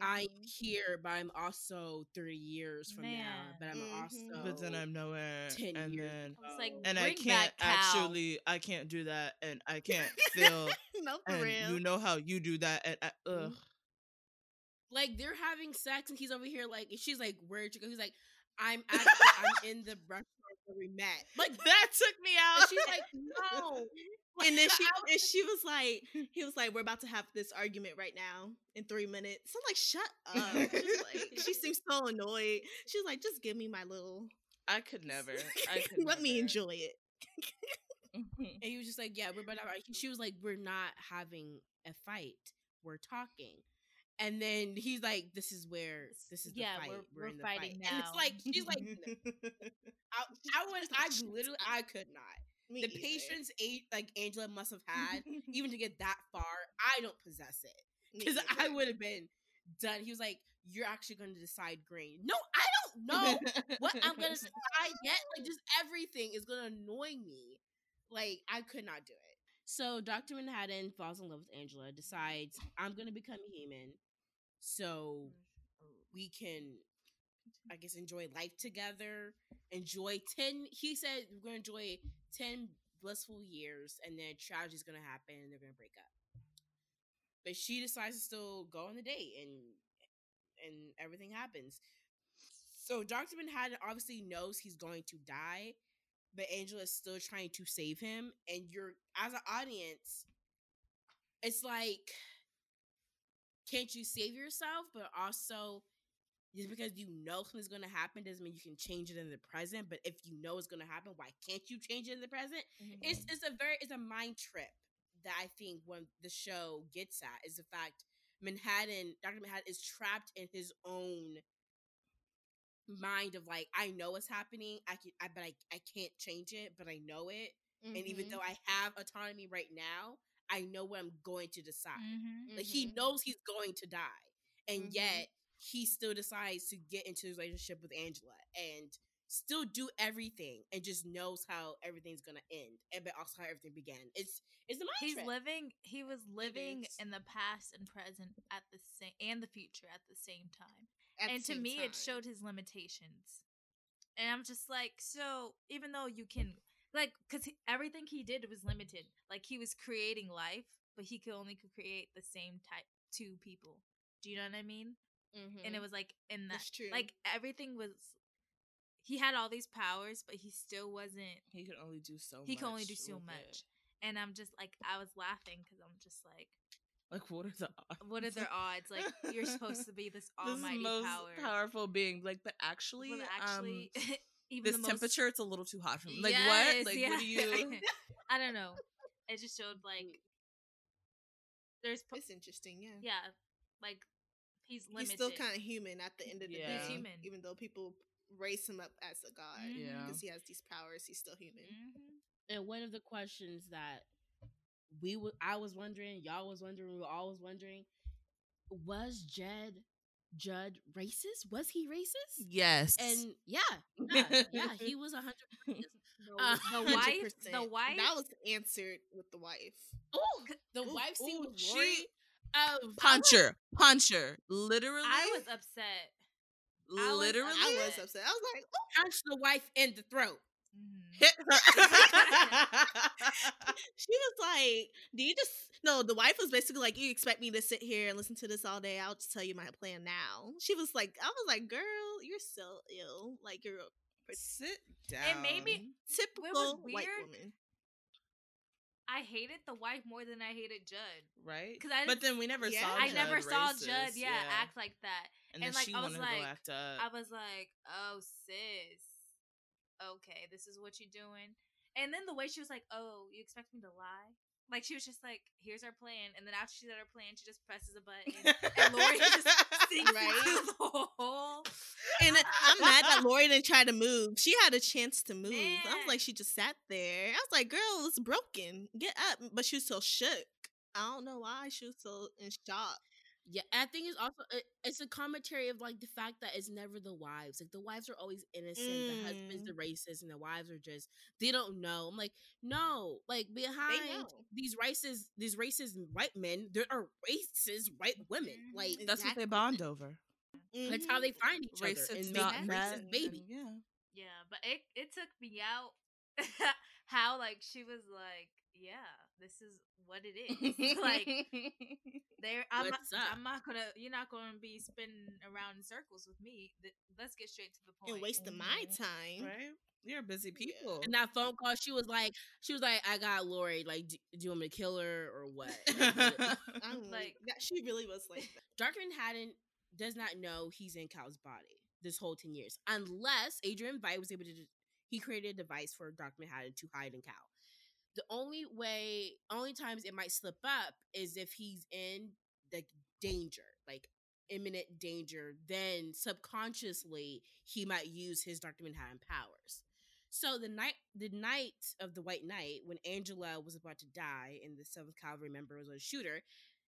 I'm Mhm. here, but I'm also three years from now, but I'm Mhm. also but then I'm nowhere, 10 and years then I was like, and I can't actually, I can't do that, and I can't feel, no, for and real. you know how you do that, and I, ugh. like they're having sex and he's over here like she's like where'd you go he's like i'm at i'm in the restaurant where we met like that took me out. and she's like no and then she was- and she was like, he was like, we're about to have this argument right now in three minutes. So I'm like, shut up. Like, she seems so annoyed. She's like, just give me my little. I could never. I could Let me enjoy it. Mhm. and he was just like yeah we're about to she was like we're not having a fight we're talking and then he's like this is where this is the Yeah, fight we're- we're, we're in the fighting fight and now. it's like she's like I, I was i literally i could not Me the either. patience a- like angela must have had even to get that far i don't possess it because I would have been done. He was like, "You're actually going to decide green." No, I don't know what I'm going to decide yet. Like, just everything is going to annoy me. Like, I could not do it. So Doctor Manhattan falls in love with Angela. Decides I'm going to become human, so oh. we can, I guess, enjoy life together. Enjoy ten. He said we're to enjoy ten blissful years, and then tragedy's going to happen, and they're to break up but she decides to still go on the date and and everything happens. So Dr. Manhattan obviously knows he's going to die, but Angela is still trying to save him. And you're as an audience, it's like can't you save yourself? But also just because you know something's gonna happen doesn't mean you can change it in the present. But if you know it's gonna happen, why can't you change it in the present? it's it's a very it's a mind trip that I think when the show gets at is the fact Manhattan Dr. Manhattan is trapped in his own mind of like I know what's happening I can I but I, I can't change it but I know it and even Mhm. though I have autonomy right now I know what I'm going to decide Mm-hmm. like he Mhm. knows he's going to die and Mhm. yet he still decides to get into his relationship with Angela and still do everything and just knows how everything's gonna end and but also how everything began. It's it's a mind He's trip. living. He was living is. in the past and present at the same and the future at the same time. At and to same me, it showed his limitations. And I'm just like, so even though you can, like, because everything he did was limited. Like he was creating life, but he could only could create the same type two people. Do you know what I mean? And it was like in that, That's true. like everything was. He had all these powers, but he still wasn't. He could only do so. Much. He can only do so much. it. And I'm just like, I was laughing because I'm just like, Like, what are the odds? what are their odds? Like, you're supposed to be this this almighty most power. powerful being. Like, but actually, but actually, um, even this the most- temperature it's a little too hot for me. Like Yes, what? Like yeah. what do you? I don't know. It just showed like there's po- it's interesting, yeah. yeah, like he's limited. He's still kind of human at the end of the Yeah. day. He's human. Even though people raise him up as a god Mhm. Yeah. because he has these powers, he's still human. Mhm. and one of the questions that we w- I was wondering, y'all was wondering, we were all was wondering, was Jed Judd racist? Was he racist? Yes. And yeah, yeah, yeah, he was a hundred percent. The, Uh, The wife, the wife, That was answered with the wife. Oh, the Ooh, wife scene ooh, with she- Um, puncher, puncher. Literally, I was upset. I was- literally I was upset. I was like, oh, punch the wife in the throat. Hit her. she was like, do you just no? The wife was basically like, you expect me to sit here and listen to this all day? I'll just tell you my plan now. She was like, I was like, girl, you're so ill. Like you're a Sit down. And maybe typical white woman. I hated the wife more than I hated Judd. Right. Because I but then we never Yeah. saw. I Judd never saw racist, Judd, yeah, act like that. and, and, then like, she I was wanted like- to go act up. I was like, oh, sis. Okay, this is what you're doing. And then the way she was like, oh, you expect me to lie? Like, she was just like, here's our plan. And then after she said her plan, she just presses a button. and Laurie just sinks Right. into the hole. And I'm mad that Laurie didn't try to move. She had a chance to move. I was like, she just sat there. I was like, girl, it's broken. Get up. But she was so shook. I don't know why she was so in shock. Yeah, and I think it's also it- it's a commentary of like the fact that it's never the wives. Like the wives are always innocent. The husband's Mm. the racist, and the wives are just they don't know. I'm like, no, like behind these racist these racist white men, there are racist white women. Mhm. Like That's what they bond over. that's how they find each Racist, other and not make racist baby. and- Yeah. Yeah, but it, it took me out how, like, she was like, yeah, this is what it is. like, there I'm not, up? I'm not gonna you're not gonna be spinning around in circles with me. Let's get straight to the point. And wasting my Mhm. time. right? You're busy Yeah. people. And that phone call, she was like, she was like, I got Laurie. Like, do, do you want me to kill her or what? I'm Like- like, that, she really was like that. Dr. Manhattan does not know he's in Cal's body this whole 10 years, unless Adrian Veidt was able to, he created a device for Dr. Manhattan to hide in Cal. The only way, only times it might slip up is if he's in like danger, like imminent danger, then subconsciously he might use his Dr. Manhattan powers. So the night, the night of the White Night, when Angela was about to die and the Seventh Cavalry member was a shooter,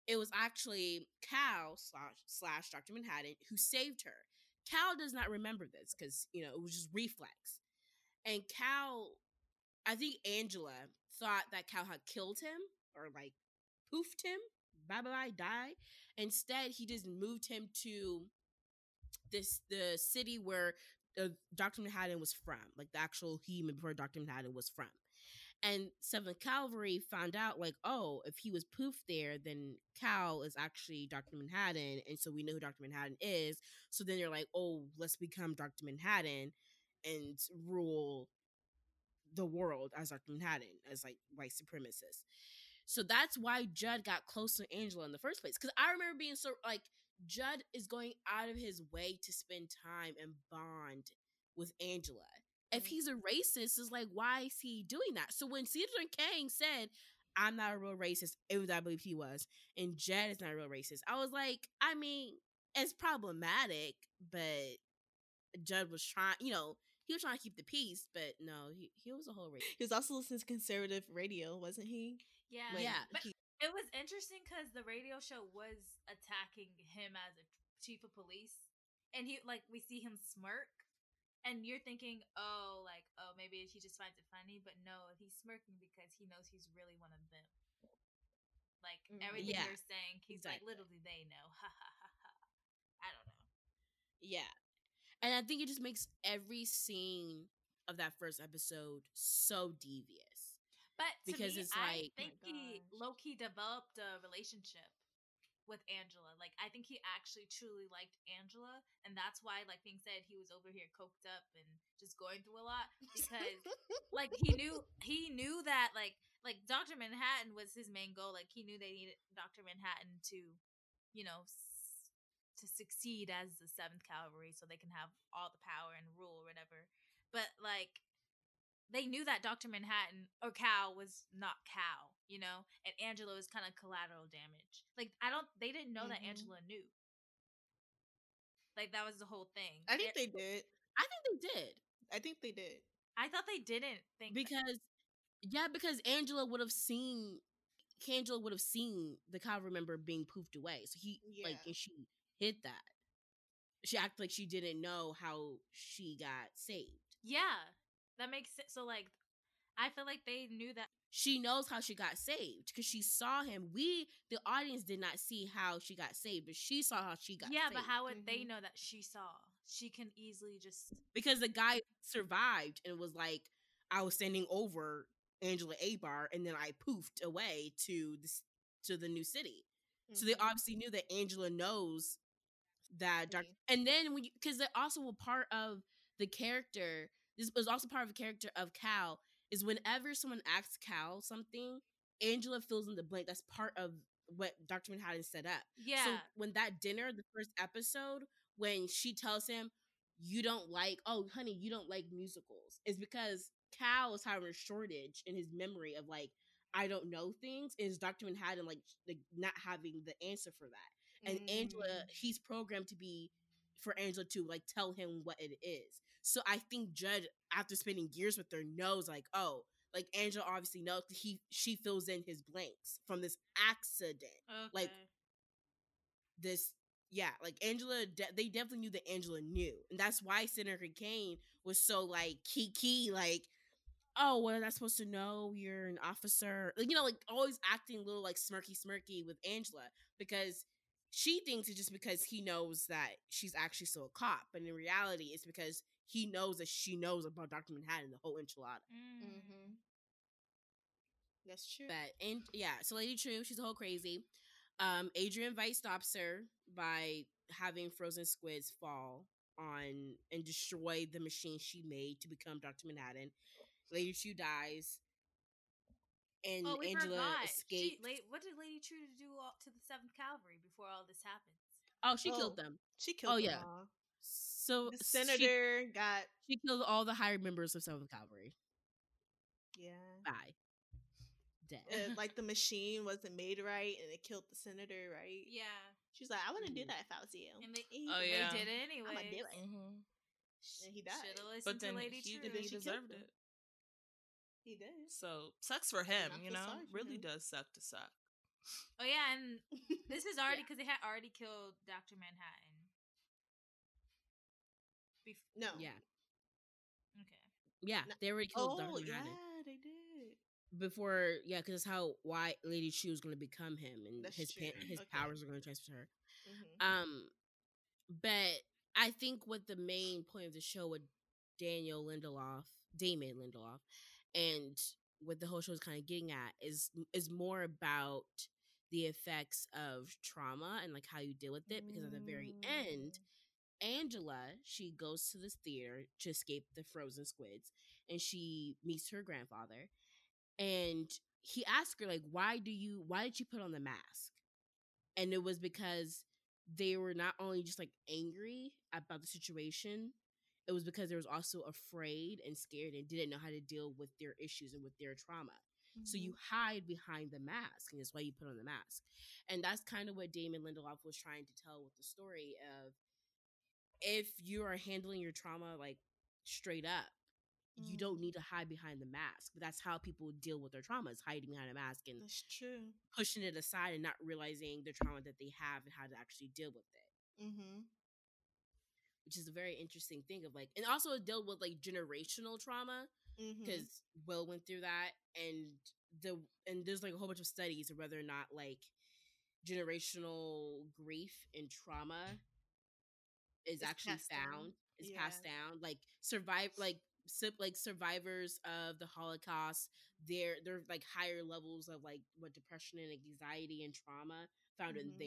it was actually Cal slash, slash Dr. Manhattan who saved her. Cal does not remember this because you know it was just reflex, and Cal, I think Angela thought that Cal had killed him or like poofed him, bye bye die. Instead, he just moved him to this the city where uh, Dr. Manhattan was from, like the actual he before Dr. Manhattan was from. And Seventh Calvary found out, like, oh, if he was poofed there, then Cal is actually Dr. Manhattan. And so we know who Dr. Manhattan is. So then they're like, oh, let's become Dr. Manhattan and rule the world as Dr. Manhattan, as like white supremacists. So that's why Judd got close to Angela in the first place. Because I remember being so, like, Judd is going out of his way to spend time and bond with Angela. If mm. he's a racist, it's like, why is he doing that? So when Caesar Kang said, I'm not a real racist, it was I believe he was, and Jed is not a real racist, I was like, I mean, it's problematic, but Judd was trying, you know, he was trying to keep the peace, but no, he, he was a whole racist. He was also listening to conservative radio, wasn't he? Yeah, When Yeah. But he- it was interesting because the radio show was attacking him as a chief of police, and he like we see him smirk, and you're thinking, oh, like oh maybe he just finds it funny, but no, he's smirking because he knows he's really one of them. Like Mhm. everything Yeah, you're saying, he's like exactly. little do they know, ha ha ha ha. I don't know. Yeah. And I think it just makes every scene of that first episode so devious. But Because me, it's I like- think Oh he low key developed a relationship with Angela. Like I think he actually truly liked Angela, and that's why, like being said, he was over here coked up and just going through a lot because, like, he knew he knew that like like Doctor Manhattan was his main goal. Like he knew they needed Doctor Manhattan to, you know. To succeed as the seventh cavalry so they can have all the power and rule or whatever but like they knew that Dr. Manhattan or Cal was not Cal, you know, and Angela was kind of collateral damage. Like I don't, they didn't know that Mhm. Angela knew. Like that was the whole thing. I think It- they did. I think they did. I think they did. I thought they didn't think that. Because yeah, because Angela would have seen Angela would have seen the cavalry member being poofed away. So he like and she hid that. She acted like she didn't know how she got saved. Yeah, that makes sense. So like, I feel like they knew that. She knows how she got saved because she saw him. We, the audience, did not see how she got saved, but she saw how she got yeah, saved. but how would they Mhm. know that she saw? She can easily just. because the guy survived and was like, I was standing over Angela Abar, and then I poofed away to this to the new city. So they Mhm. obviously knew that Angela knows that Doc- Mhm. and then when because they also were part of the character. This was also part of the character of Cal. Is whenever someone asks Cal something, Angela fills in the blank. That's part of what Dr. Manhattan set up. Yeah. So when that dinner, the first episode, when she tells him, "You don't like, oh honey, you don't like musicals," is because Cal is having a shortage in his memory of like, I don't know things. Is Dr. Manhattan like, like not having the answer for that? And Angela, Mm. he's programmed to be for Angela to like tell him what it is. So I think Judd, after spending years with her, knows like, oh, like Angela obviously knows he she fills in his blanks from this accident like, this yeah like angela de- they definitely knew that angela knew and that's why senator kane was so like kiki like oh what am i supposed to know you're an officer like you know like always acting a little like smirky smirky with angela because she thinks it's just because he knows that she's actually still a cop but in reality it's because he knows that she knows about dr manhattan the whole enchilada Mm. Mhm. That's true. But and yeah, so Lady Trieu, she's a whole crazy. Um, Adrian Veidt stops her by having frozen squids fall on and destroy the machine she made to become Dr. Manhattan. Lady Trieu dies. And Oh, we Angela forgot. escapes. She, la- what did Lady Trieu do all, to the Seventh Cavalry before all this happened? oh, she Oh, killed them. She killed them. Oh, yeah. all. So The she- senator got she, killed all the higher members of Seventh Cavalry. yeah. Bye. Dead. Uh, like the machine wasn't made right and it killed the senator, right? Yeah, She's like, I wouldn't do Mhm. that if I was you. and they, he Oh, was yeah. they did it I'ma anyway. do it. hmm And he died. Should have listened But then to Lady he, True. And then she deserved him. it. He did. So sucks for him, I you know. sorry for Really does suck to suck. Oh yeah, and this is already Yeah. because they had already killed Doctor Manhattan. Bef- no. yeah. okay. Yeah. No- They already killed Oh Dr. yeah, they did. before yeah because that's how why lady Trieu was going to become him and That's his pa- his Okay. powers are going to transfer to her Mhm. um but i think what the main point of the show with daniel lindelof damon lindelof and what the whole show is kind of getting at is is more about the effects of trauma and like how you deal with it because at the very end mm. Angela, she goes to this theater to escape the frozen squids and she meets her grandfather. And he asked her, like, why do you why did you put on the mask? And it was because they were not only just like angry about the situation, it was because they was also afraid and scared and didn't know how to deal with their issues and with their trauma. So you hide behind the mask, and that's why you put on the mask. And that's kind of what Damon Lindelof was trying to tell with the story of if you are handling your trauma like straight up, you don't need to hide behind the mask. But that's how people deal with their traumas, hiding behind a mask and That's true. pushing it aside and not realizing the trauma that they have and how to actually deal with it. Mm-hmm. Which is a very interesting thing of like, and also it dealt with like generational trauma Mm-hmm. because Will went through that, and the and there's like a whole bunch of studies of whether or not like generational grief and trauma is It's actually passed down. found is Yeah. passed down like survive like sip like survivors of the holocaust they're they're like higher levels of like what depression and anxiety and trauma found in Mhm.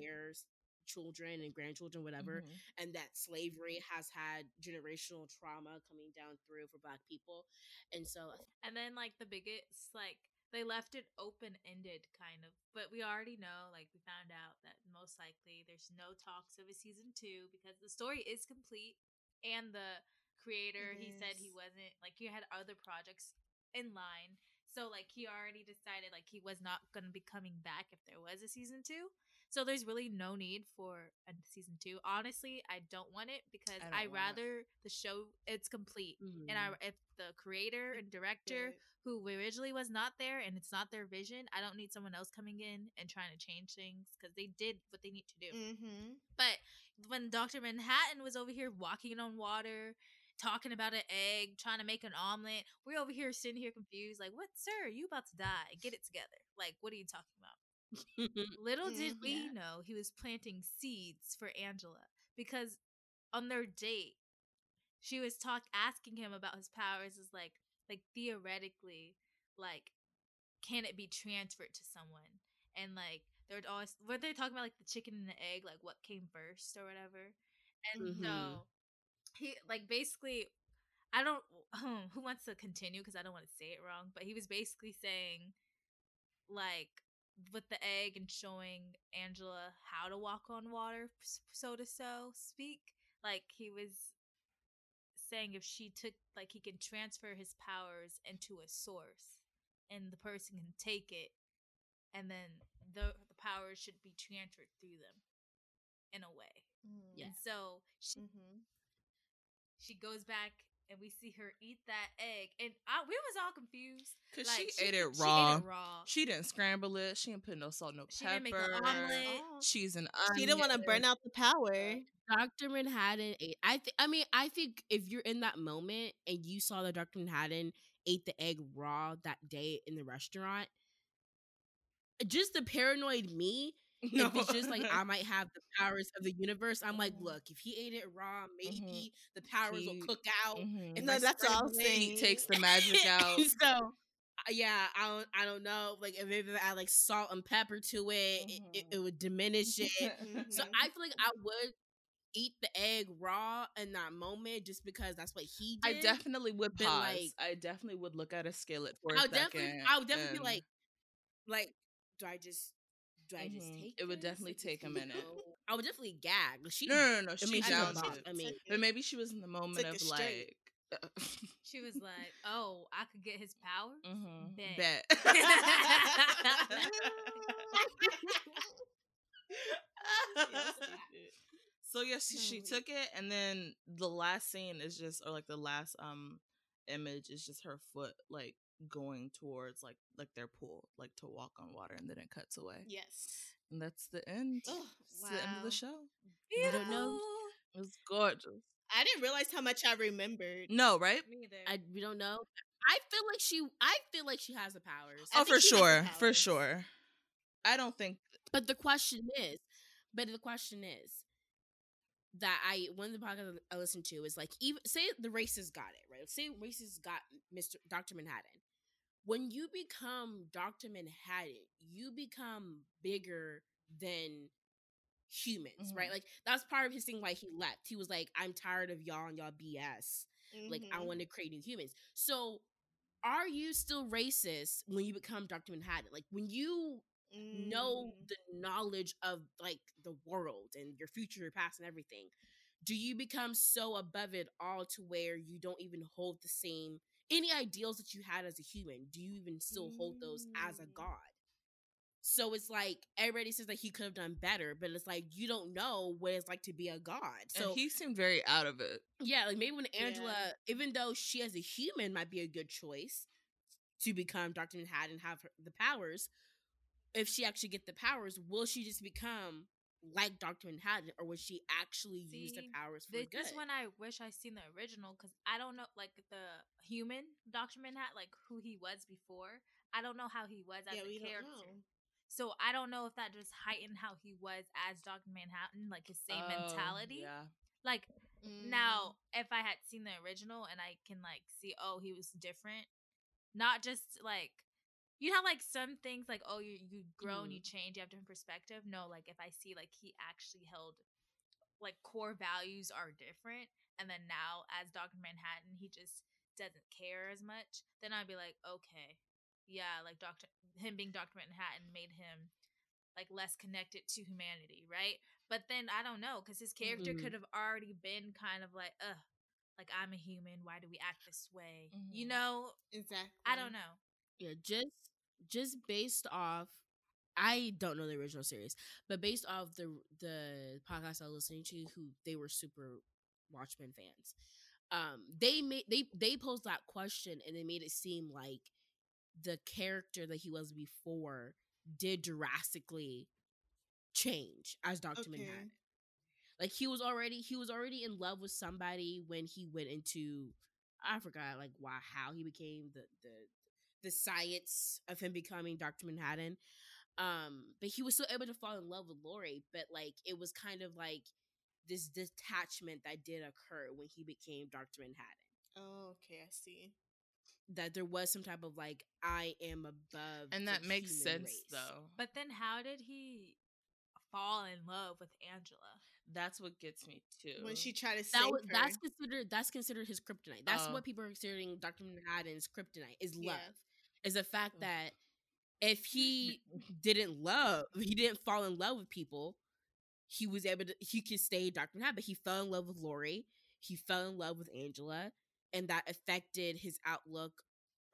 Children and grandchildren whatever Mhm. and that slavery has had generational trauma coming down through for black people and so And then like the biggest like they left it open ended kind of. But we already know, like we found out that most likely there's no talks of a season two because the story is complete and the creator he said he wasn't like he had other projects in line. So like he already decided like he was not gonna be coming back if there was a season two. So there's really no need for a season two. Honestly, I don't want it because I I want it. rather the show it's complete. And I mhm. if the creator and director who originally was not there and it's not their vision, I don't need someone else coming in and trying to change things because they did what they need to do. Mm-hmm. But when Dr. Manhattan was over here walking on water, talking about an egg, trying to make an omelet, we're over here sitting here confused, like, what, sir? You about to die. Get it together. Like, what are you talking about? Little did we Yeah. know he was planting seeds for Angela because on their date, she was talk asking him about his powers is like like theoretically like can it be transferred to someone? And like they're always were they're talking about like the chicken and the egg, like what came first or whatever. And Mhm. so he like basically I don't who wants to continue because I don't want to say it wrong, but he was basically saying like with the egg and showing Angela how to walk on water, so to so speak. Like he was saying if she took like he can transfer his powers into a source and the person can take it and then the the powers should be transferred through them in a way. Yeah. And so she Mm-hmm. She goes back and we see her eat that egg and I, we was all confused Cause Like, she, ate it she raw. ate it raw She didn't scramble it. She didn't put no salt, no She pepper. didn't make an omelet. She's an She didn't want to burn out the power. Dr. Manhattan ate. I th- I mean, I think if you're in that moment and you saw that Dr. Manhattan ate the egg raw that day in the restaurant, just the paranoid me, if it's just like I might have the powers of the universe, I'm like, Mhm. look, if he ate it raw, maybe the powers He- will cook out. Mhm. If No, that's all I'm saying. He takes the magic out. so yeah, I don't I don't know. Like if maybe I add like salt and pepper to it, it, it, it would diminish it. So. I feel like I would eat the egg raw in that moment just because that's what he did. I definitely would pause. like- I definitely would look at a skillet for a I would definitely second. I would definitely be like like do I just do I just Mhm. take It would this? definitely take a minute. I would definitely gag. She no, no, no, no. I mean, she's a downed boss. it. I mean, But maybe she was in the moment of like, she was like oh I could get his powers mhm, Bet. bet. so yes, she, she took it, and then the last scene is just, or like the last um image is just her foot like going towards like like their pool, like to walk on water, and then it cuts away, Yes. and that's the end. Oh, It's the end of the show. I don't know. It was gorgeous. I didn't realize how much I remembered. No, right? Me either. I we don't know. I feel like she I feel like she has the powers. Oh, for she has the sure, for sure. I don't think. But the question is, but the question is that I one of the podcasts I listened to is like even say the racists got it right. Say racists got Mr. Doctor Manhattan. When you become Doctor Manhattan, you become bigger than humans, right? Mhm. Like that's part of his thing why he left. He was like, I'm tired of y'all and y'all BS. Like I Mhm. want to create new humans. So are you still racist when you become Dr. Manhattan? Like when you know Mm. the knowledge of like the world and your future, your past, and everything, do you become so above it all to where you don't even hold the same any ideals that you had as a human? Do you even still hold those as a Mm. god? So it's like everybody says that he could have done better, but it's like you don't know what it's like to be a god. So and he seemed very out of it. yeah, like maybe when Angela, Yeah. even though she as a human might be a good choice to become Dr. Manhattan and have her, the powers, if she actually get the powers, will she just become like Dr. Manhattan or will she actually use the powers for This good? is when I wish I seen the original because I don't know like the human Doctor Manhattan, like who he was before. I don't know how he was as Yeah, a don't character. So I don't know if that just heightened how he was as Doctor Manhattan, like his same Oh, mentality. Yeah. Like Mm. now, if I had seen the original and I can like see, oh, he was different, not just like you know, like some things like oh, you you grow and you change, you have different perspective. No, like if I see like he actually held like core values are different, and then now as Doctor Manhattan, he just doesn't care as much. Then I'd be like, okay, yeah, like Doctor him being Doctor Manhattan made him like less connected to humanity, right? But then I don't know because his character Mhm. could have already been kind of like, ugh, like I'm a human. Why do we act this way? You Mhm. know, Exactly. I don't know. Yeah, just just based off I don't know the original series, but based off the the podcast I was listening to, who they were super Watchmen fans, um, they made they they posed that question and they made it seem like the character that he was before did drastically change as Doctor Okay. Manhattan. Like he was already he was already in love with somebody when he went into I forgot like why how he became the the the science of him becoming Dr. Manhattan. Um, but he was still able to fall in love with Laurie, but like it was kind of like this detachment that did occur when he became Dr. Manhattan. Oh, okay, I see. that there was some type of like I am above, and the that makes human sense race. though. But then how did he fall in love with Angela? That's what gets me too. When she tried to That save was, her. that's considered that's considered his kryptonite. That's Oh. what people are considering Doctor Manhattan's kryptonite is love. Yeah. Is the fact that if he didn't love, he didn't fall in love with people, he was able to he could stay Doctor Manhattan. But he fell in love with Laurie. He fell in love with Angela, and that affected his outlook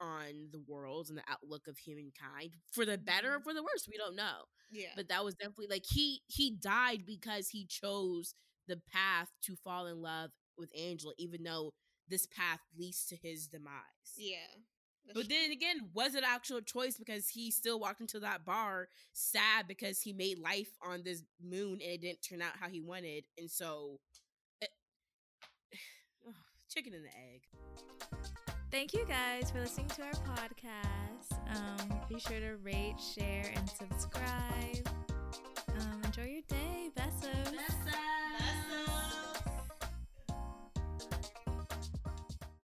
on the world and the outlook of humankind for the better or Mhm. for the worse. We don't know yeah. but that was definitely like he he died because he chose the path to fall in love with Angela, even though this path leads to his demise. yeah. That's but true. then again, was it actual choice because he still walked into that bar sad because he made life on this moon and it didn't turn out how he wanted, and so eh, it, oh, chicken and the egg. Thank you guys for listening to our podcast. Um, be sure to rate, share, and subscribe. Um, enjoy your day. Besos.